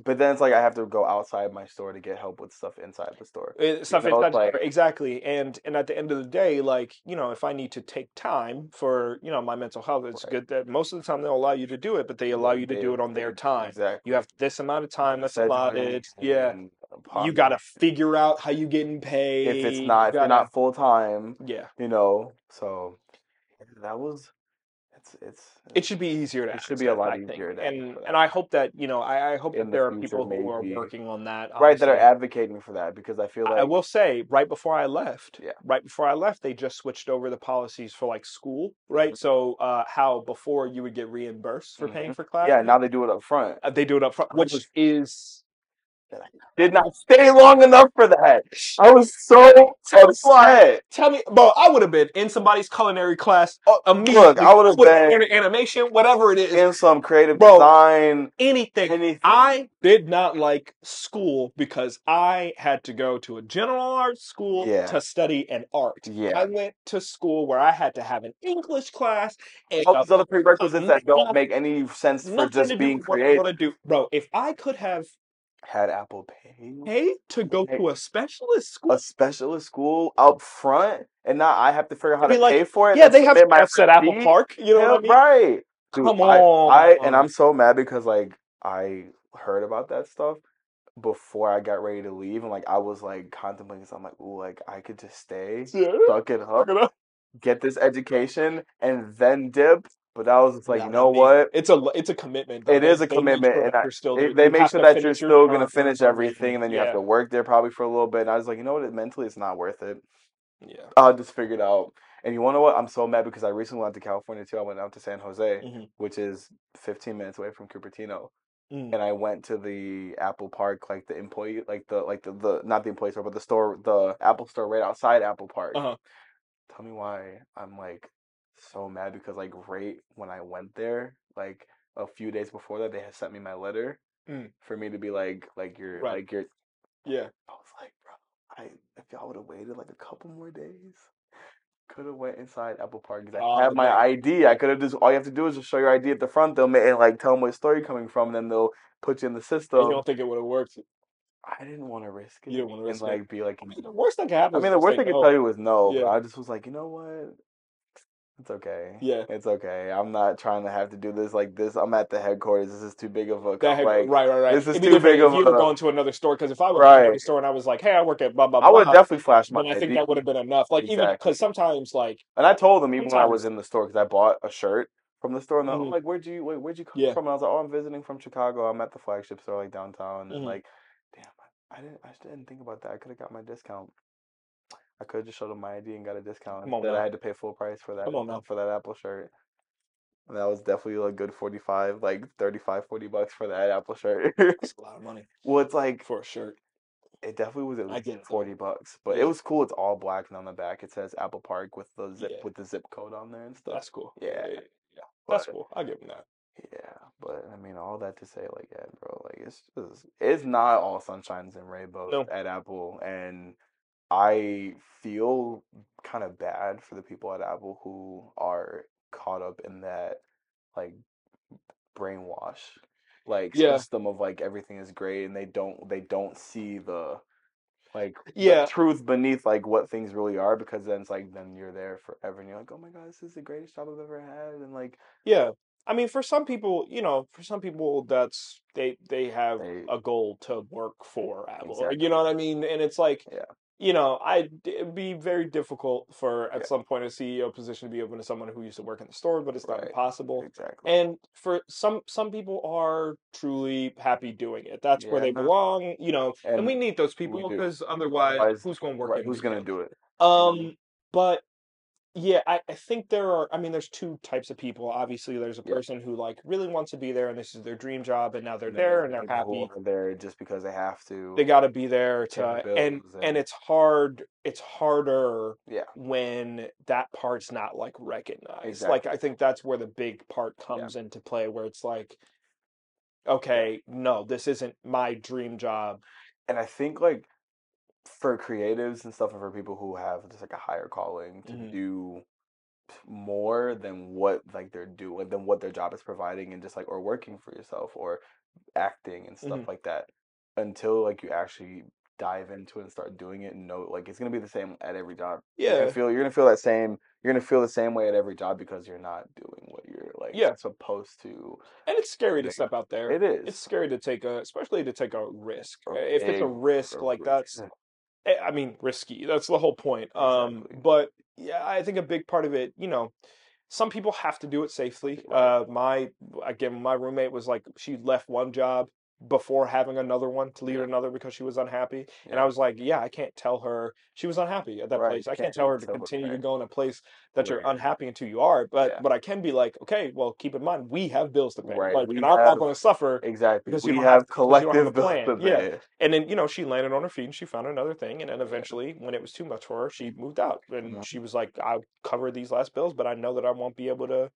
but then it's like I have to go outside my store to get help with stuff inside the store. It- stuff inside the like- store, exactly and and at the end of the day like you know if i need to take time for you know my mental health it's Right. good that most of the time they'll allow you to do it but they allow you to do it on their time Exactly. you have this amount of time that's Set allotted yeah you got to figure out how you getting paid if it's not if you're gotta- not full time, yeah you know. So that was it's it's it should be easier to It should be a lot easier to and and i hope that you know i, I hope In that the there are future, people who are working on that right that are advocating for that because I feel like I will say, right before I left, Yeah. right before I left, they just switched over the policies for like school, right? Mhm. So, uh, how before you would get reimbursed for paying Mhm. for class yeah now they do it up front. uh, they do it up front, which is Did not stay long enough for that. I was so upset. tell me, bro, I would have been in somebody's culinary class Oh, immediately. look, I would have been in animation, whatever it is, in some creative Bro, design, anything. anything. I did not like school because I had to go to a general arts school Yeah. to study an art. Yeah. I went to school where I had to have an English class and all these other prerequisites that don't make any sense for just being do what I creative. do, bro. If I could have Had Apple Pay, paid to go Hey. to a specialist school, a specialist school up front, and now I have to figure out how I mean, to like, pay for it. yeah, they have my at Apple. Park. You know yeah, what I mean? right. Dude, Come I, I and. I'm so mad because like I heard about that stuff before I got ready to leave, and like I was like contemplating. So I'm like, ooh, like I could just stay, Yeah. suck it up. get this education, and then dip. But that was just like, you know what? It's a it's a commitment. though. It is a they commitment, and I- still They, they make sure that you're still gonna finish everything, and then you yeah. have to work there probably for a little bit. And I was like, you know what? Mentally, it's not worth it. Yeah. I'll just figure it out. And you want to know what? I'm so mad because I recently went to California too. I went out to San Jose, Mhm. which is 15 minutes away from Cupertino, Mm. and I went to the Apple Park, like the employee, like the like the, the not the employee store, but the store, the Apple store right outside Apple Park. Uh-huh. Tell me why I'm like so mad because like right when I went there, like a few days before that, they had sent me my letter Mm. for me to be like like you're Right. like you're Yeah. I was like, bro, I if y'all would have waited like a couple more days, could have went inside Apple Park because I Oh, have my. ID. I could have just all you have to do is just show your ID at the front. They'll make and like tell them what story you're coming from, and then they'll put you in the And system. you don't think it would have worked? I didn't want to risk it. You didn't wanna risk and it. like be like. I mean, the worst that could happen. I mean, the worst they could tell you was no. Yeah. But I just was like, you know what? It's okay. Yeah. It's okay. I'm not trying to have to do this like this. I'm at the headquarters. This is too big of a That had, like. right, right, right. this is It'd too big if of you were a- going to another store. Because if I was going to Right. the store and I was like, "Hey, I work at blah blah I would definitely flash my then I think that would have been enough. Like even because sometimes like And I told them even when I was in the store because I bought a shirt from the store, and they're Mhm. like, "Where'd you wait, where'd you come Yeah. from?" And I was like, "Oh, I'm visiting from Chicago. I'm at the flagship store like downtown." And Mhm. like, damn, I, I didn't, I just didn't think about that. I could have got my discount. I could have just showed them my ID and got a discount. Come on Instead, now. I had to pay full price for that. Come on for that Apple shirt. And that was definitely a good 45, like 35, 40 bucks for that Apple shirt. that's a lot of money well, it's like for a shirt. it definitely was at I least get it, though. forty bucks, but Yeah. it was cool. It's all black, and on the back it says Apple Park with the zip Yeah. with the zip code on there and stuff. That's cool. Yeah. yeah, yeah. That's But- cool. I'll give him that. Yeah, but I mean, all that to say, like, yeah, bro, like, it's just, it's not all sunshines and rainbows No. at Apple, and I feel kind of bad for the people at Apple who are caught up in that, like, brainwash, like Yeah. system of like everything is great, and they don't, they don't see the, like Yeah. the truth beneath like what things really are because then it's like then you're there forever and you're like oh my god this is the greatest job I've ever had and like Yeah. I mean, for some people, you know, for some people, that's they they have They- a goal to work for Apple. Exactly. You know what I mean? And it's like, Yeah. You know, I it'd be very difficult for at Yeah. some point a CEO position to be open to someone who used to work in the store, but it's not Right. impossible. exactly And for some some people are truly happy doing it. That's where they belong, you know. And, And we need those people because otherwise, Otherwise, who's going to work? right, who's gonna do it Um, but yeah, I, I think there are. I mean, there's two types of people. Obviously, there's a Yeah. person who like really wants to be there, and this is their dream job, and now they're And there and they're happy. are there just because they have to They got to be there to, and and and- it's hard. It's harder yeah when that part's not like recognized. Exactly. Like I think that's where the big part comes into play, where it's like, okay, no, this isn't my dream job. and I think like for creatives and stuff and for people who have just like a higher calling to Mhm. do more than what like they're doing than what their job is providing and just like or working for yourself or acting and stuff Mhm. like that until like you actually dive into it and start doing it and know like it's gonna be the same at every job. You're Yeah, gonna feel you're gonna feel that same you're gonna feel the same way at every job because you're not doing what you're like Yeah. supposed to. and it's scary to step out there. It is. It's scary to take a, especially to take a risk. If it's a risk, like that's, eh, I mean, risky. That's the whole point. Um, Exactly. but yeah, I think a big part of it, you know, some people have to do it safely. Uh, my again, my roommate was like, she left one job before having another one to leave Yeah. another because she was unhappy. And I was like, yeah, I can't tell her she was unhappy at that Right, place. I can't can't tell her to her, continue to go in a place that you're unhappy until you are. But Yeah. but I can be like, okay, well, keep in mind we have bills to pay. Right, Like, we and I'm not going to suffer Exactly. because you we have have- you have a collective bills Yeah. and then, you know, she landed on her feet and she found another thing. And then eventually, when it was too much for her, she moved out. And Mhm. she was like, I'll cover these last bills, but I know that I won't be able to,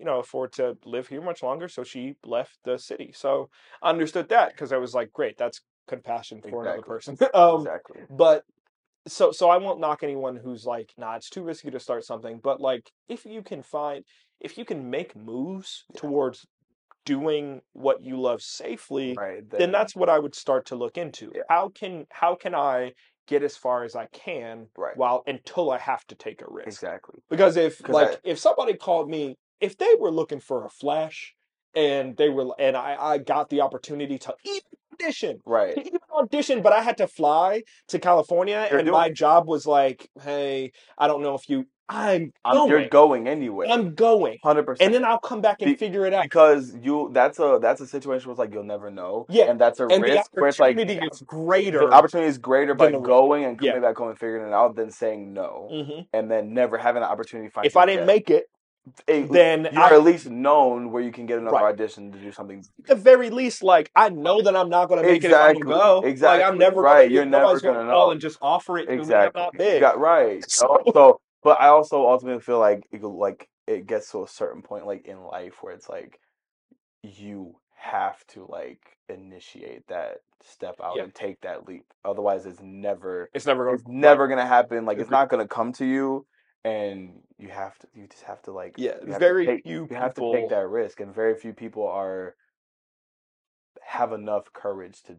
you know, afford to live here much longer. So she left the city. So I understood that because I was like, great, that's compassion for another person. um, exactly. but so so I won't knock anyone who's like, nah, it's too risky to start something. But like, if you can find, if you can make moves Yeah. towards doing what you love safely, Right. then that's what I would start to look into. Yeah. How can how can I get as far as I can right. while until I have to take a risk? Exactly. Because if like I- if somebody called me, if they were looking for a flash and they were and I I got the opportunity to even audition, Right. to even audition, but I had to fly to California You're and doing my job was like, hey, I don't know if you I'm going. you're going anyway. I'm going. Hundred percent. And then I'll come back and Be- figure it out. because you that's a that's a situation where it's like you'll never know. Yeah, And that's a And the risk where it's like opportunity is the greater. opportunity is greater by the risk. going and Yeah. coming back home and figuring it out than saying no Mhm. and then never having the opportunity to find If I didn't make it, then you're I, at least known where you can get another Right. audition to do something at the very least, like I know that I'm not going to make Exactly, it if I don't go. Like I'm never right, Gonna, you're never gonna gonna call know. and just offer it to exactly not big. got right So- so, but I also ultimately feel like it, like it gets to a certain point like in life where it's like you have to like initiate that step out Yeah. and take that leap otherwise it's never It's never going. it's never gonna happen like it's not gonna come to you and you have to you just have to like Yeah, you have to very take- few you have to take that risk and very few people are have enough courage to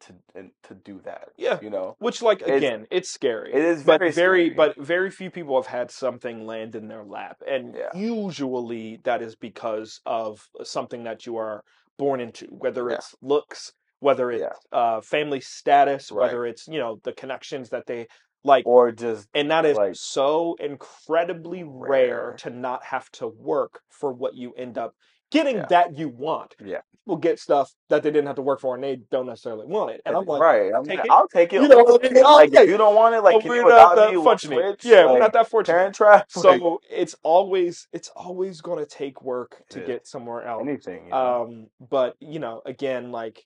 to and to do that Yeah. you know Which, like, again, it's scary. it is but very but very few people have had something land in their lap, and Yeah. usually that is because of something that you are born into, whether Yeah. it's looks, whether it's Yeah. uh, family status, Right. whether it's you know the connections that they like. or just And that is like, so incredibly rare. rare. to not have to work for what you end up getting Yeah. that you want. Yeah. People get stuff that they didn't have to work for and they don't necessarily want it. And I'm like, right I'm take like, it. I'll take it You know what I mean? I'll like take if you don't want it like can we're you not without that me we'll fortunate. switch? Yeah, we're not that fortunate. trap like, So it's always it's always going to take work to is. get somewhere else. anything you know? Um, but you know, again, like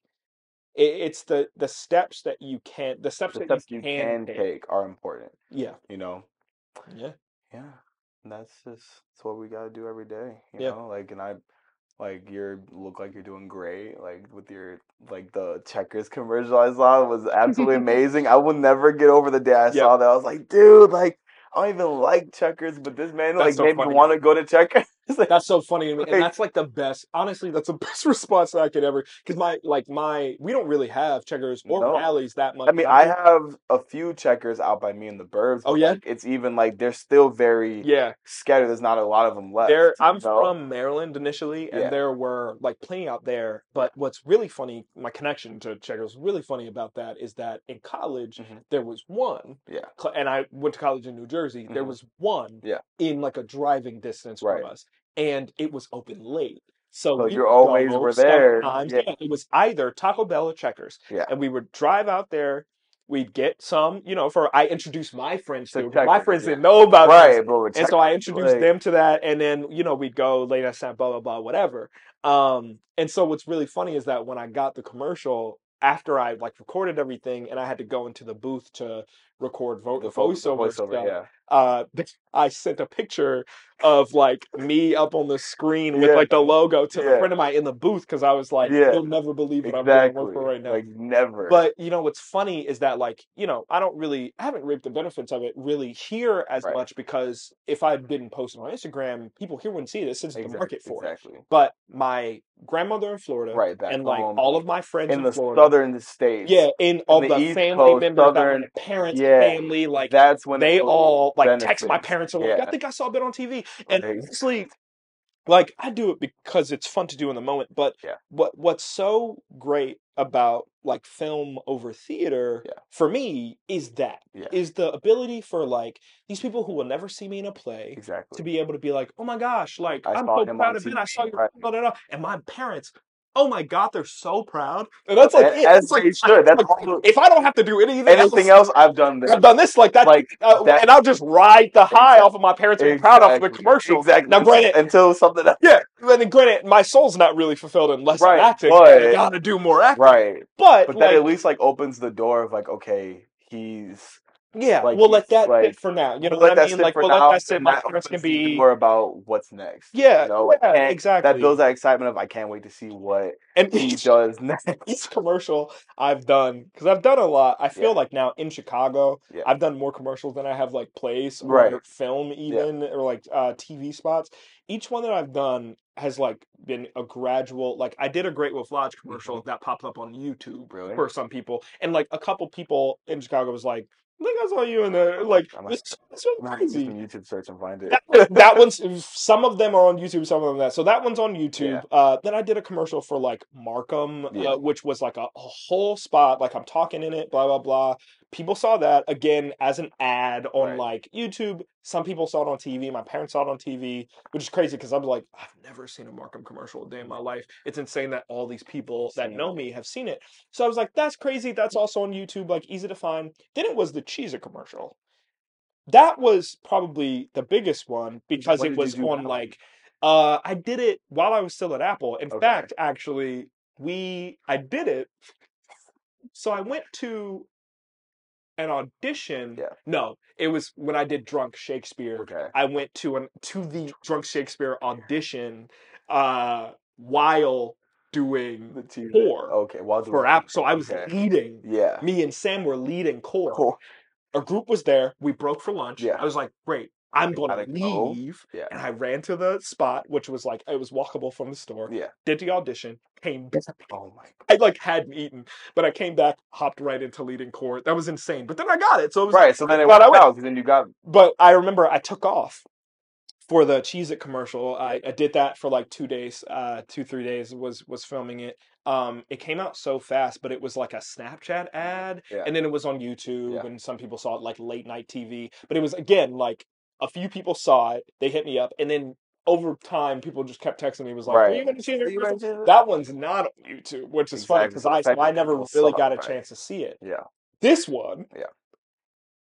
it's the the steps that you can the steps the that steps you can, can take. are important Yeah, you know? Yeah, yeah and that's just that's what we gotta do every day you Yeah. know? Like and i like you're look like you're doing great like with your like the checkers commercial i saw was absolutely amazing. I will never get over the day i Yeah. saw that i was like dude like i don't even like checkers but this man That's like so made funny. me want to go to checkers That's so funny to me, and that's like the best. Honestly, that's the best response that I could ever. Because my like my we don't really have checkers or No. Rally's that much. I mean, I have a few checkers out by me in the burbs. Oh, yeah? like, it's even like they're still very yeah. scattered. There's not a lot of them left. There, I'm from Maryland initially, and Yeah. there were like plenty out there. But what's really funny, my connection to checkers, really funny about that is that in college Mhm. there was one, Yeah. and I went to college in New Jersey. There Mhm. was one, Yeah. in like a driving distance Right. from us, and it was open late. So, So you always were there. Yeah. yeah, it was either Taco Bell or Checkers, Yeah. and we would drive out there. We'd get some, you know, for I introduced my friends To to. My friends yeah. didn't know about this. Right, but with And so I introduced like- them to that, and then you know we'd go late at night, blah blah blah, whatever. Um, and so what's really funny is that when I got the commercial, after I like recorded everything, and I had to go into the booth to record vo- the voiceover, voiceover, stuff, yeah. uh, I sent a picture of like me up on the screen with Yeah. like the logo to a Yeah. friend of mine in the booth because I was like, Yeah. you'll never believe what I'm doing work for right now. Like never. But you know what's funny is that like you know I don't really I haven't reaped the benefits of it really here as Right. much because if I'd been posting on Instagram, people here wouldn't see this. It's the market for it. exactly. But my grandmother in Florida, Right and like home, all of my friends in in, the Florida, southern states. yeah, in all the the, family Coast, members, Southern- parents' yeah, family, like that's when they all like text my parents and like, I think I saw a bit on TV. And Right. honestly, like I do it because it's fun to do in the moment. But Yeah. what what's so great about like film over theater Yeah. for me is that is Yeah. the ability for like these people who will never see me in a play Exactly. to be able to be like, oh my gosh, like I I'm saw so proud of it. I saw you, right. blah, blah, blah. and my parents. Oh my God, they're so proud. And that's like A- it. as like, should. That's like, all- if I don't have to do anything, anything else I've done this. I've done this like that, Like, uh, that- and I'll just ride the high off of my parents being proud off of the Exactly, commercial. Exactly. Now, granted, until something else. yeah, and then granted, my soul's not really fulfilled unless Right, I'm acting. but- I gotta do more acting. Right. But, But like, that at least like opens the door of like, okay, he's yeah, like, we'll let that like, sit for now. You know we'll what I mean? Like, we'll now, let that sit. My parents can be more about what's next. Yeah, you know, yeah, exactly. That builds that excitement of I can't wait to see what and he each, does next. each commercial I've done because I've done a lot. I feel Yeah. like now in Chicago, Yeah. I've done more commercials than I have like plays or Right. film even or like uh, TV spots. Each one that I've done has like been a gradual. Like I did a Great Wolf Lodge commercial that popped up on YouTube Mm-hmm. Really? for some people, and like a couple people in Chicago was like, "I think I saw you in there." Like I'm this, this was I'm crazy. YouTube search and find it. that, that one's some of them are on YouTube, some of them that. So that one's on YouTube. Yeah. Uh, then I did a commercial for like Markham, Yeah. uh, which was like a, a whole spot, like I'm talking in it, blah blah blah. People saw that again as an ad on Right. like YouTube. Some people saw it on TV. My parents saw it on TV, which is crazy because I'm like, I've never seen a Markham commercial a day in my life. It's insane that all these people that know me have seen it. So I was like, that's crazy. That's also on YouTube, like easy to find. Then it was the Cheez-It commercial. That was probably the biggest one because When it was on like uh I did it while I was still at Apple. In Okay. fact, actually, we I did it. So I went to an audition. Yeah. No, it was when I did Drunk Shakespeare. Okay. I went to an to the Drunk Shakespeare audition uh while doing The TV. Core Okay. While doing for Apple. So I was okay. leading. Yeah. Me and Sam were leading core Cool. a group was there. We broke for lunch. Yeah. I was like, great. I'm going to Gotta go. leave. Yeah. And I ran to the spot, which was like, it was walkable from the store. Yeah. Did the audition, came back. Oh my. I like hadn't eaten, but I came back, hopped right into leading court. That was insane. But then I got it. So it was Right. So then it went. out then you got But I remember I took off for the Cheez It commercial. I, I did that for like two days, uh, two, three days was was filming it. Um, it came out so fast, but it was like a Snapchat ad, Yeah. and then it was on YouTube, Yeah. and some people saw it like late night TV. But it was again like a few people saw it, they hit me up, and then over time, people just kept texting me. Was like, "Are you going to see Are it?" you guys in it? That one's not on YouTube, which is funny because I fact I never really got a right. chance to see it. Yeah. This one, Yeah.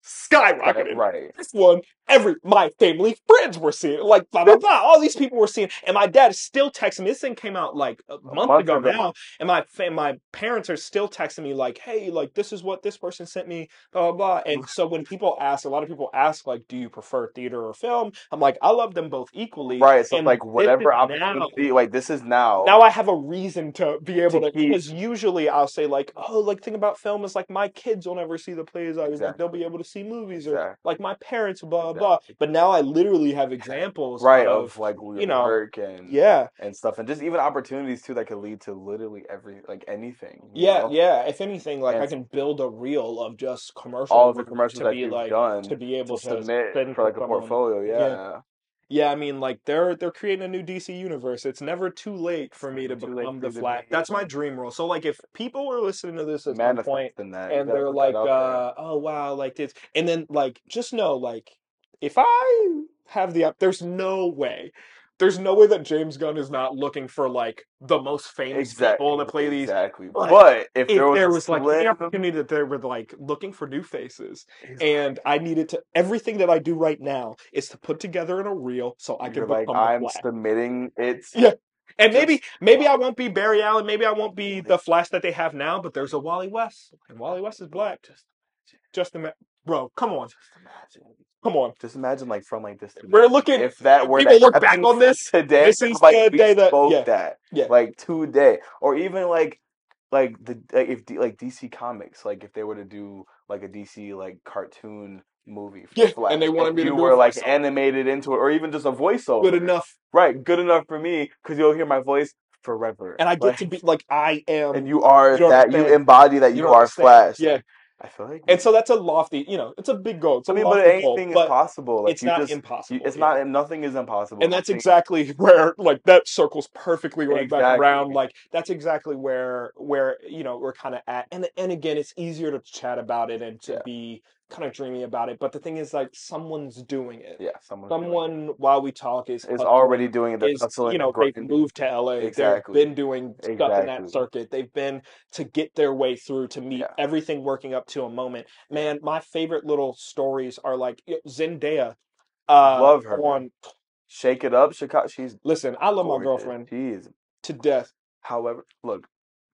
skyrocketed Right. this one, every my family friends were seeing like blah blah blah. All these people were seeing, and my dad is still texting me. This thing came out like a month, month ago ago. now, and my fa- my parents are still texting me like, "Hey, like this is what this person sent me." Blah blah blah. And so when people ask, a lot of people ask like, "Do you prefer theater or film?" I'm like, I love them both equally. Right. So and like whatever is now- opportunity, like this is now. now I have a reason to be able To because usually I'll say like, oh, like thing about film is like my kids will never see the plays I was like they'll be able to see movies or Exactly. like my parents blah blah blah. But now I literally have examples right of, of like you know, work and yeah, and stuff and just even opportunities too that could lead to literally every like anything. yeah, know? yeah. If anything, like I can build a reel of just commercial All of the commercials to that be you've like done to be able to to, submit for like a portfolio. Yeah. Yeah. Yeah, I mean, like they're they're creating a new DC universe. It's never too late for me to never too late become the Flash. That's my dream role. So like, if people are listening to this at some point that. and they're like, uh, "Oh wow, like this," and then like, just know, like, if I have the, there's no way, there's no way that James Gunn is not looking for like the most famous exactly people to play these. Exactly. Like, But if, If there was, there was like slim- opportunity that they were like looking for new faces, He's and I needed to, everything that I do right now is to put together in a reel so I you're can like, I'm submitting it. Yeah. And maybe maybe I won't be Barry Allen, maybe I won't be the Flash that they have now, but there's a Wally West, and Wally West is black. Just Just ima- bro, come on, Just imagine. Come on. Just imagine, like from like this. We're looking- If that were people look back on this, today, this is like the day that- spoke yeah, that, yeah. like today, or even like like the like if D, like DC Comics, like if they were to do like a DC like cartoon movie, for Yeah, Flash, and they wanted me to you were like animated into it, or even just a voiceover, Good enough, right? Good enough for me because you'll hear my voice forever, and I get Like, to be like I am, and you are you that you embody that you, don't are. Flash. Yeah, I feel like, and so that's a lofty, you know, it's a big goal. It's I mean, but lofty goal, anything is possible. Like, it's you not just, you- impossible. it's yeah. not. Nothing is impossible. and that's think- exactly where like that circles perfectly right back around like that's exactly where where you know we're kind of at and and again it's easier to chat about it and to Yeah. be kind of dreamy about it but the thing is like someone's doing it Yeah, someone's doing someone while we talk is is already doing it. is hustling you know and they've grinding. moved to LA Exactly. they've been doing stuff in that circuit they've been to get their way through to meet Yeah. everything working up to a moment man my favorite little stories are like Zendaya uh Love her. on Shake it up, Chicago. She's listen I love my girlfriend She is. to death However, look,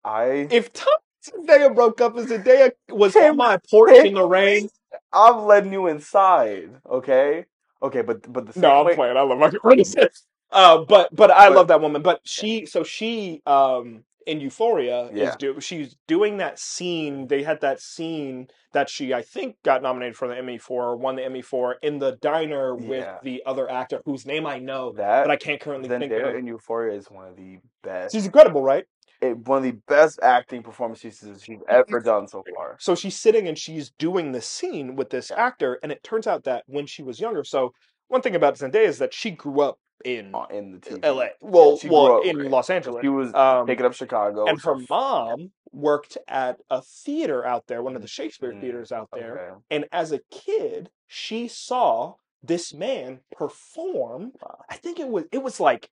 I if Tom Zendaya broke up and Zendaya was on my porch in the rain. I'm letting you inside. Okay, okay, but but the same No, I'm way, playing. I love my girlfriend. Uh, but but I But- love that woman. But she, so she, um, in Euphoria, is Yeah. do she's doing that scene. They had that scene that she, I think, got nominated for the Emmy for, or won the Emmy for, in the diner with Yeah. the other actor whose name I know, that but I can't currently think Zendaya of. in Euphoria is one of the best. She's incredible, right? It, one of the best acting performances she's ever done so far. So she's sitting and she's doing this scene with this Yeah. actor, and it turns out that when she was younger, so one thing about Zendaya is that she grew up in uh, In the TV, L.A. Well, grew well, up in with it. Los Angeles. She was Um, taking up Chicago, and her mom worked at a theater out there, one of the Shakespeare Mm, theaters out there. Okay. And as a kid, she saw this man perform. I think it was it was like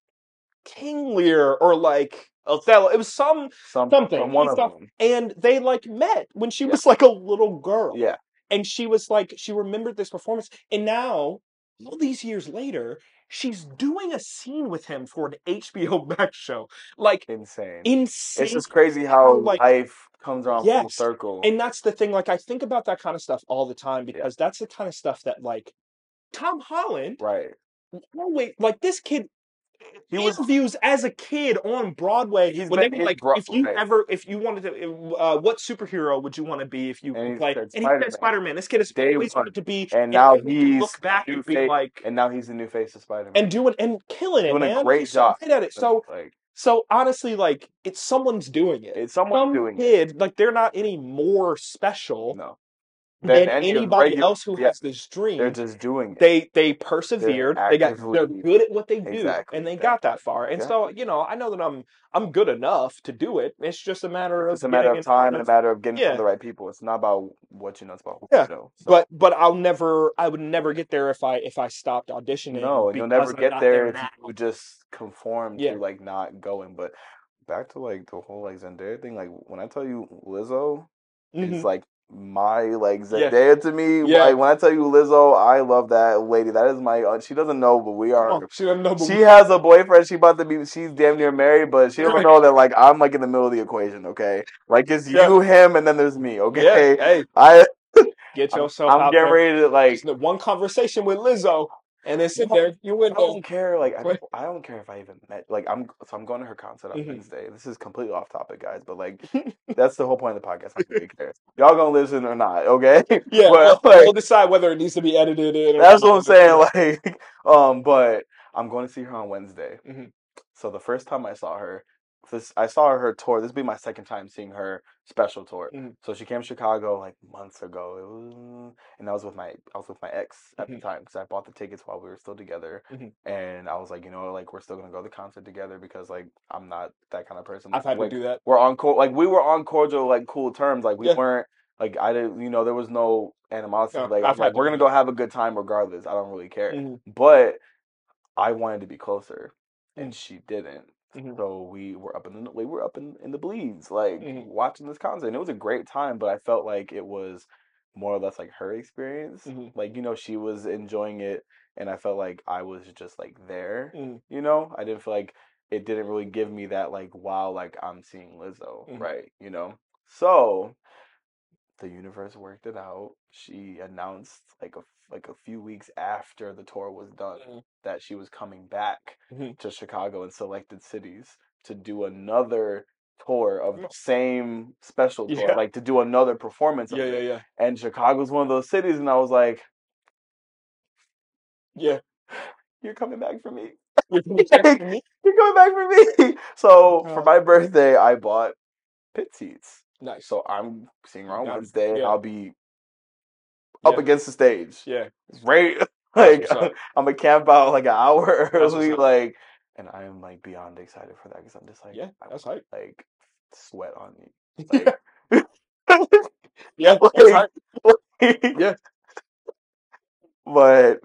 King Lear or like Othello. It was some Some, Something. one of them. and they like met when she Yeah. was like a little girl. Yeah, And she was like, she remembered this performance. And now, all these years later, she's doing a scene with him for an HBO Max show. Like, insane. insane. It's just crazy how like- life comes around full Yes. circle. and that's the thing. Like, I think about that kind of stuff all the time because that's the kind of stuff that, like, Tom Holland, right. oh, wait, like, this kid. He was- as a kid on Broadway. He's when they were like, bro- if you ever, if you wanted to, uh, what superhero would you want to be if you And could he play? said and he Spider-Man. said Spider Man. This kid has Day always one. wanted to be, And now he can he's look back and be face- like, and now he's the new face of Spider Man. and doing and killing it, Doing a man. great He's so job. great at it. So, like so honestly, like it's someone's doing it. it's someone Some doing it. kid, like they're not any more special No, than, Than any anybody regular- else who yeah. has this dream. they're just doing it. they they persevered. They got they're good at what they do, Exactly, and they got that far. And Yeah. so you know, I know that I'm I'm good enough to do it. It's just a matter of It's a matter of time and a matter of getting Yeah. to the right people. It's not about what you know. It's about who Yeah, you know. So, But but I'll never I would never get there if I if I stopped auditioning. no, and you'll never I'm get there if you just conform to like not going. But back to like the whole like Zendaya thing. Like when I tell you Lizzo Mhm. is like my like Yeah. Zendaya to me. Yeah. Like when I tell you Lizzo, I love that lady. That is my. Uh, she doesn't know, but we are. Oh, she doesn't know, She has a boyfriend. She about to be. She's damn near married, but she doesn't know that like I'm like in the middle of the equation. Okay, like it's Yeah. you, him, and then there's me. yeah, Okay, hey, I get I'm, yourself I'm out getting there. ready to like one conversation with Lizzo. And then sit No, there. You I don't care. Like I don't, I don't care if I even met. Like I'm so I'm going to her concert on Mhm. Wednesday. This is completely off topic, guys. But like that's the whole point of the podcast. I don't really care. Y'all gonna listen or not? Okay. Yeah, But, we'll, like, we'll decide whether it needs to be edited in. Or That's what I'm saying. Like, um, but I'm going to see her on Wednesday. Mhm. So the first time I saw her, this I saw her tour. This will be my second time seeing her special tour. Mhm. So she came to Chicago like months ago. It was, and I was with my I was with my ex at the Mhm. time because I bought the tickets while we were still together. Mhm. And I was like, you know, like we're still gonna go to the concert together because like I'm not that kind of person. I've had like, to do that. we're on co- like we were on cordial like cool terms. Like we Yeah. weren't like I didn't you know there was no animosity. No, like I've like we're gonna go have a good time regardless. I don't really care. Mhm. But I wanted to be closer, and she didn't. Mhm. So we were up in the we were up in, in the bleeds, like Mhm. watching this concert. And it was a great time, but I felt like it was more or less like her experience. Mhm. Like you know, she was enjoying it, and I felt like I was just like there. Mhm. You know, I didn't feel like it didn't really give me that like wow, like I'm seeing Lizzo, Mhm. right? You know, so the universe worked it out. She announced like a like a few weeks after the tour was done Mhm. that she was coming back Mhm. to Chicago and selected cities to do another tour of the same special tour, Yeah. like to do another performance of Yeah, yeah, yeah, And Chicago's one of those cities, and I was like, yeah. "You're coming back for me. You're coming back for me? You're coming back for me." So for Uh. my birthday, I bought pit seats. Nice. So I'm seeing her on it. Wednesday. Yeah. I'll be up Yeah. against the stage. Yeah. Right? Like. I'm gonna camp out like an hour early, like, and I am like beyond excited for that because I'm just like, Yeah, that's hype. like sweat on me. Like, Yeah, like, Yeah. But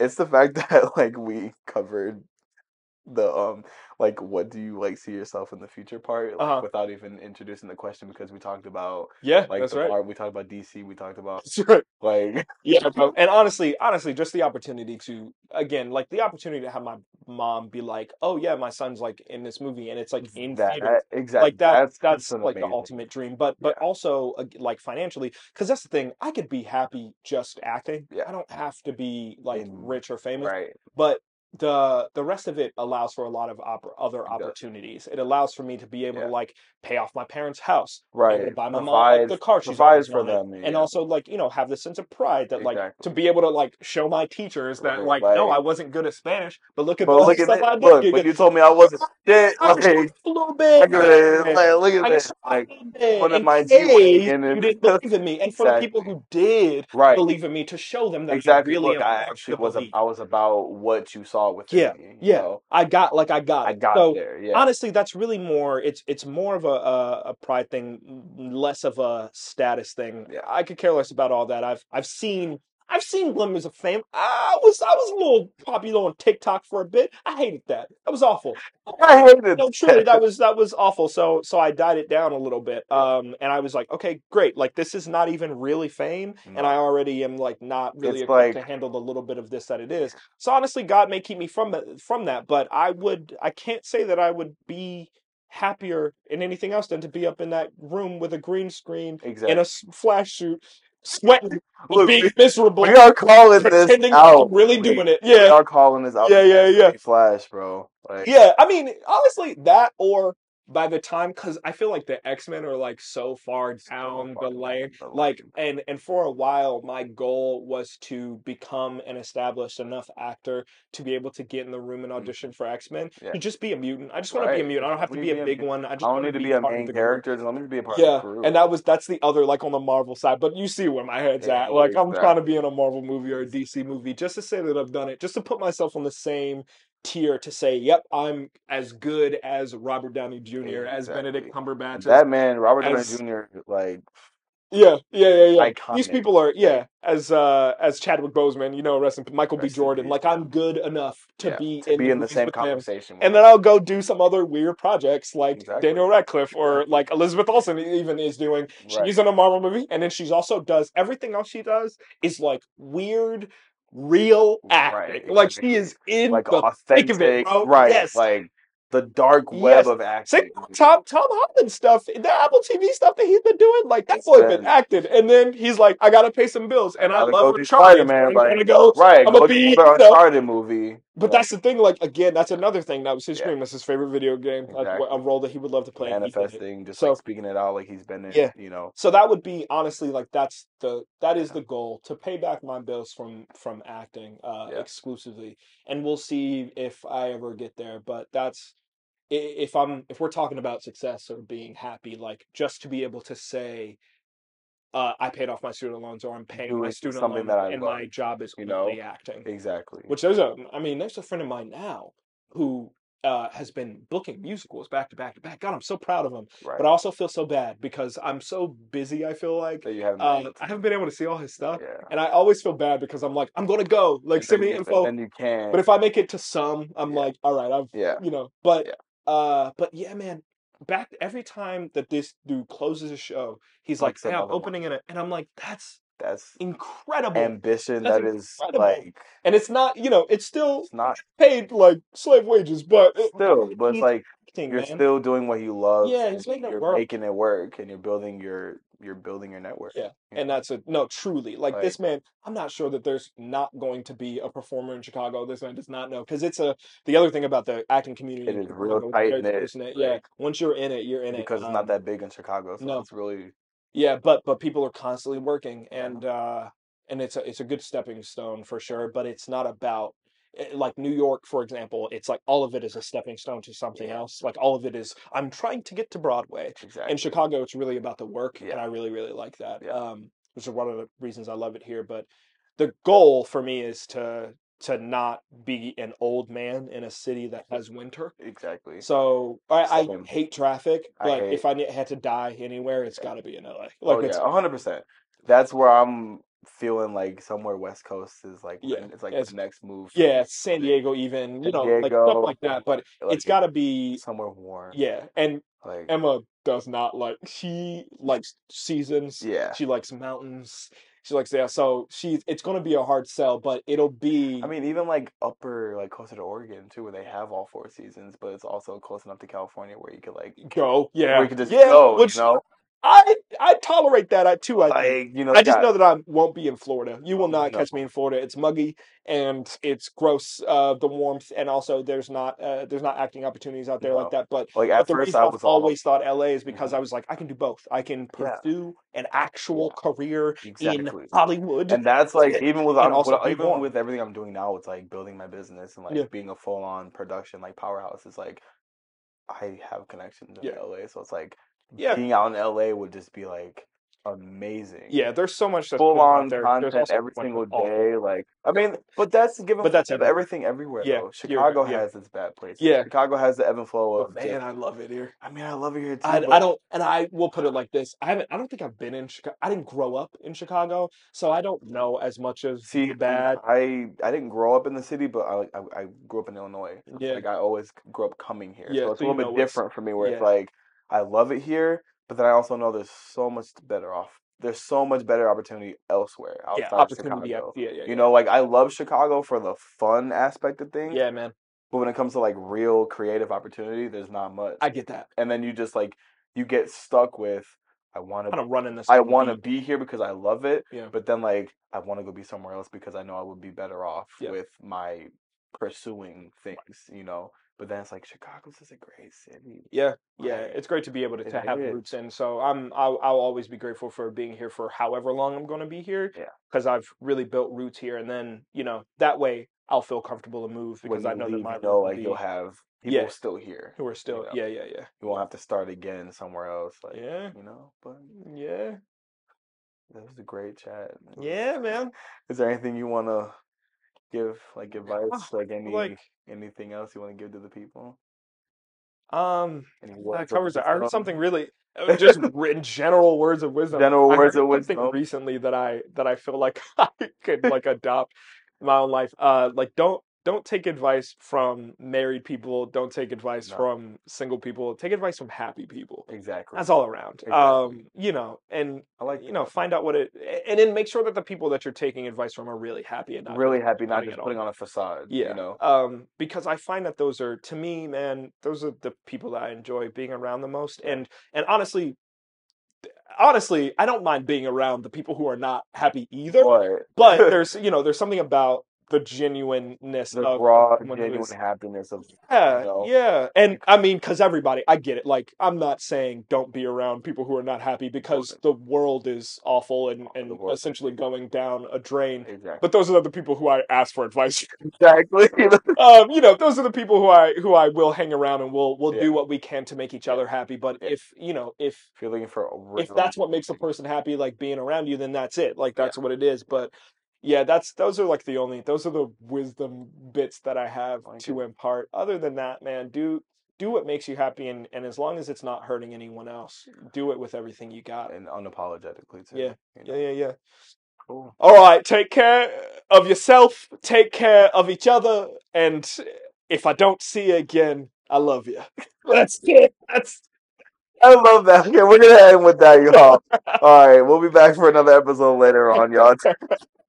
it's the fact that like we covered the um like what do you like see yourself in the future part like, Uh-huh. without even introducing the question because we talked about Yeah, like that's the right. part we talked about DC, we talked about That's like Yeah, bro. And honestly, honestly, just the opportunity to again, like the opportunity to have my mom be like, "Oh yeah, my son's like in this movie," and it's like in that exactly Like that. That's, that's an like the ultimate dream. But but Yeah. also uh, like financially, because that's the thing. I could be happy just acting. Yeah. I don't have to be like In- rich or famous. right But the the rest of it allows for a lot of oppor- other opportunities. It allows for me to be able Yeah. to like pay off my parents' house, right. buy my mom like, the car she's provides for them and also like you know have the sense of pride that like to be able to like show my teachers that Right, like, no I wasn't good at Spanish but look at but the look at stuff it I did look when you told me I wasn't shit I like a little bit look at this like look at this like one of my and- you didn't believe in me, and for the people who did right. believe in me, to show them that exactly. really look I actually was. I was about what you saw within Yeah, me yeah. know? I got like I got I got so there yeah honestly that's really more it's it's more of a, a a pride thing less of a status thing Yeah. i could care less about all that i've i've seen i've seen glimmers of fame i was i was a little popular on tiktok for a bit. I hated that. That was awful. I hated no truly that was that was awful. So so i died it down a little bit um and i was like okay great. Like this is not even really fame and i already am like not really It's equipped to handle the little bit of this that it is. So honestly god may keep me from that from that but i would i can't say that i would be happier in anything else than to be up in that room with a green screen exactly in a flash suit sweating Look, being miserable we are calling this pretending out i'm really doing it. we yeah. are calling this out Yeah, yeah, yeah. flash bro. Like yeah, I mean, honestly, that or by the time, because I feel like the X Men are like so far so down far the lane, like, and and for a while, my goal was to become an established enough actor to be able to get in the room and audition for X Men Mm. Yeah. to just be a mutant. I just want to be a mutant. I don't have to be a be a big mu- one. I just I don't want need to to be a main character just let me be a part Yeah, of the crew and that was that's the other like on the Marvel side, but you see where my head's Yeah, at. Like I'm trying to be in a Marvel movie or a DC movie just to say that I've done it, just to put myself on the same tier to say, yep, I'm as good as Robert Downey Jr., as Benedict Exactly. Cumberbatch. as- that man Robert Downey Jr. like yeah, yeah, yeah, yeah. These people are yeah, as uh as Chadwick Boseman, you know, rest in Michael B. Rest in Jordan. Like. I'm good enough to yeah, be to in be in the same conversation And then I'll go do some other weird projects like Exactly. Daniel Radcliffe or like Elizabeth Olsen even is doing. Right. She's in a Marvel movie, and then she's also does everything else she does is like weird, real acting. Right, Like she is in like the thick of it, bro. right Yes. like the dark Yes. web of acting. with Tom Tom Holland stuff, the Apple TV stuff that he's been doing. Like that boy been been- acting, and then he's like, I gotta pay some bills, and I, gotta love Uncharted. Spider-Man, I'm like, gonna go. Right, I'ma go be, the Uncharted movie. But that's the thing. Like again, that's another thing. That was his Yeah. dream. That's his favorite video game. Exactly. a role that he would love to play. and he did it. manifesting, just So- like speaking it out like he's been in, Yeah. you know. So that would be honestly like that's the that is the goal to pay back my bills from from acting uh Yeah. exclusively, and we'll see if I ever get there. But that's i- if I'm if we're talking about success or being happy, like just to be able to say. Uh, I paid off my student loans, or I'm paying my student loan, and love, my job is you know? acting. Exactly. Which there's a, I mean, there's a friend of mine now who uh, has been booking musicals back to back to back. God, I'm so proud of him. right. But I also feel so bad because I'm so busy. I feel like that you haven't uh, I haven't been able to see all his stuff, Yeah. and I always feel bad because I'm like, I'm gonna go, like, send me info. Then you can. But if I make it to some, I'm Yeah. like, all right, I've, Yeah. you know. But, Yeah. uh, but yeah, man. Back every time that this dude closes a show, he's like, Books "Hey, I'm another one. opening it," and I'm like, "That's that's incredible." ambition That's that is incredible. like and it's not, you know, it's still it's not paid like slave wages, but it, still, but it's he's like acting, you're man. still doing what you love. Yeah, and he's making it you're work. making it work, and you're building your you're building your network. Yeah, and that's a no, truly. Like, Like- this man, I'm not sure that there's not going to be a performer in Chicago. This man does not know because it's a. The other thing about the acting community, It is real Chicago, tight-knit, close-knit. Yeah, once you're in it, you're in it. because it's Um, not that big in Chicago, so no. it's really Yeah, but but people are constantly working, and uh, and it's a it's a good stepping stone for sure. But it's not about like New York, for example. It's like all of it is a stepping stone to something Yeah. else. Like all of it is I'm trying to get to Broadway. exactly in Chicago, it's really about the work, and I really, really like that. Yeah. Um, which is one of the reasons I love it here. But the goal for me is to to not be an old man in a city that has winter. Exactly. So I, I hate traffic, but hate- if I had to die anywhere, it's got to be in LA. Like oh it's yeah, hundred percent. That's where I'm feeling like somewhere West Coast is like Yeah, it's like it's- the next move. yeah. San Diego, even you know, like stuff like that. But like, it's got to be somewhere warm. yeah. And Like Emma does not like she likes seasons. yeah. She likes mountains. She likes yeah. So she's it's gonna be a hard sell, but it'll be. I mean, even like upper, like closer to Oregon too, where they have all four seasons, but it's also close enough to California where you could like, go yeah. where you could just yeah, go, which you know, I I tolerate that I too. I think. like you know, I just yeah, know that I won't be in Florida. You will not No. catch me in Florida. It's muggy and it's gross. Uh, the warmth and also there's not uh, there's not acting opportunities out there No. like that. But like But at the first I I've was all always thought LA is because Mhm. I was like, I can do both. I can Yeah. pursue an actual career exactly, in Hollywood. and that's like even with also even warm. with everything I'm doing now, it's like building my business and like Yeah. being a full on production like powerhouse. It's like I have connections in Yeah. LA, so it's like Yeah. being out in LA would just be like amazing. yeah, there's so much full on there. Content every single day. Like I mean, but that's given. But that's everywhere. everything everywhere. Yeah, though. Chicago yeah. has its bad places. Yeah. Chicago has the ebb and flow But man, just- I love it here. I mean, I love it here too. I, but I don't, and I will put it like this: I haven't. I don't think I've been in Chicago. I didn't grow up in Chicago, so I don't know as much as see the bad. I I didn't grow up in the city, but I I, I grew up in Illinois. Yeah. Like I always grew up coming here, Yeah, so it's so a little bit different for me. Where it's like I love it here, but then I also know there's so much better off. There's so much better opportunity elsewhere outside Yeah, opportunity. Yeah, Chicago. yeah, yeah. You know, like I love Chicago for the fun aspect of things. yeah, man, But when it comes to like real creative opportunity, there's not much. I get that. and then you just like you get stuck with I want to of running this. I want to be here because I love it, Yeah. but then like I want to go be somewhere else because I know I would be better off Yeah. with my pursuing things, you know. But then it's like Chicago's just a great city. Yeah, yeah, it's great to be able to, to have is. roots in. So I'm I'll, I'll always be grateful for being here for however long I'm going to be here. Yeah. because I've really built roots here, and then you know that way I'll feel comfortable to move because I know leave, that my you know, like you'll have people Yeah. still here. who are still know. yeah yeah yeah You won't have to start again somewhere else. Like yeah you know. But mm, yeah that was a great chat. Yeah man. Is there anything you want to give, like advice, like any like- anything else you want to give to the people? Um, that covers it. I heard something really uh, just written general words of wisdom. General words of something wisdom. recently that I that I feel like I could like adopt in my own life. Uh, like don't don't take advice from married people. Don't take advice No. from single people. Take advice from happy people. Exactly. That's all around. Exactly. Um, you know, and I like you know, find out what it, and then make sure that the people that you're taking advice from are really happy and not really happy, not just putting on. a facade. Yeah. You know. Um, because I find that those are, to me, man, those are the people that I enjoy being around the most. And and honestly, honestly, I don't mind being around the people who are not happy either. But But there's, you know, there's something about the genuineness the of raw, genuine happiness of yeah, you know? yeah, and I mean, because everybody, I get it. Like, I'm not saying don't be around people who are not happy because the world is awful and and essentially going down a drain. exactly. But those are the people who I ask for advice. exactly. um, you know, those are the people who I who I will hang around and we'll we'll Yeah. do what we can to make each other happy. But Yeah. if you know, if if you're looking for if that's what makes a person happy, like being around you, then that's it. Like that's what it is. But yeah, that's those are like the only those are the wisdom bits that I have Like to impart. Other than that, man, do do what makes you happy and, and as long as it's not hurting anyone else, do it with everything you got. and unapologetically too. Yeah. you Yeah, know? yeah, yeah. Cool. All right, take care of yourself, take care of each other, and if I don't see you again, I love you. That's it. That's I love that. Okay, we're gonna end with that, y'all. All right, we'll be back for another episode later on, y'all.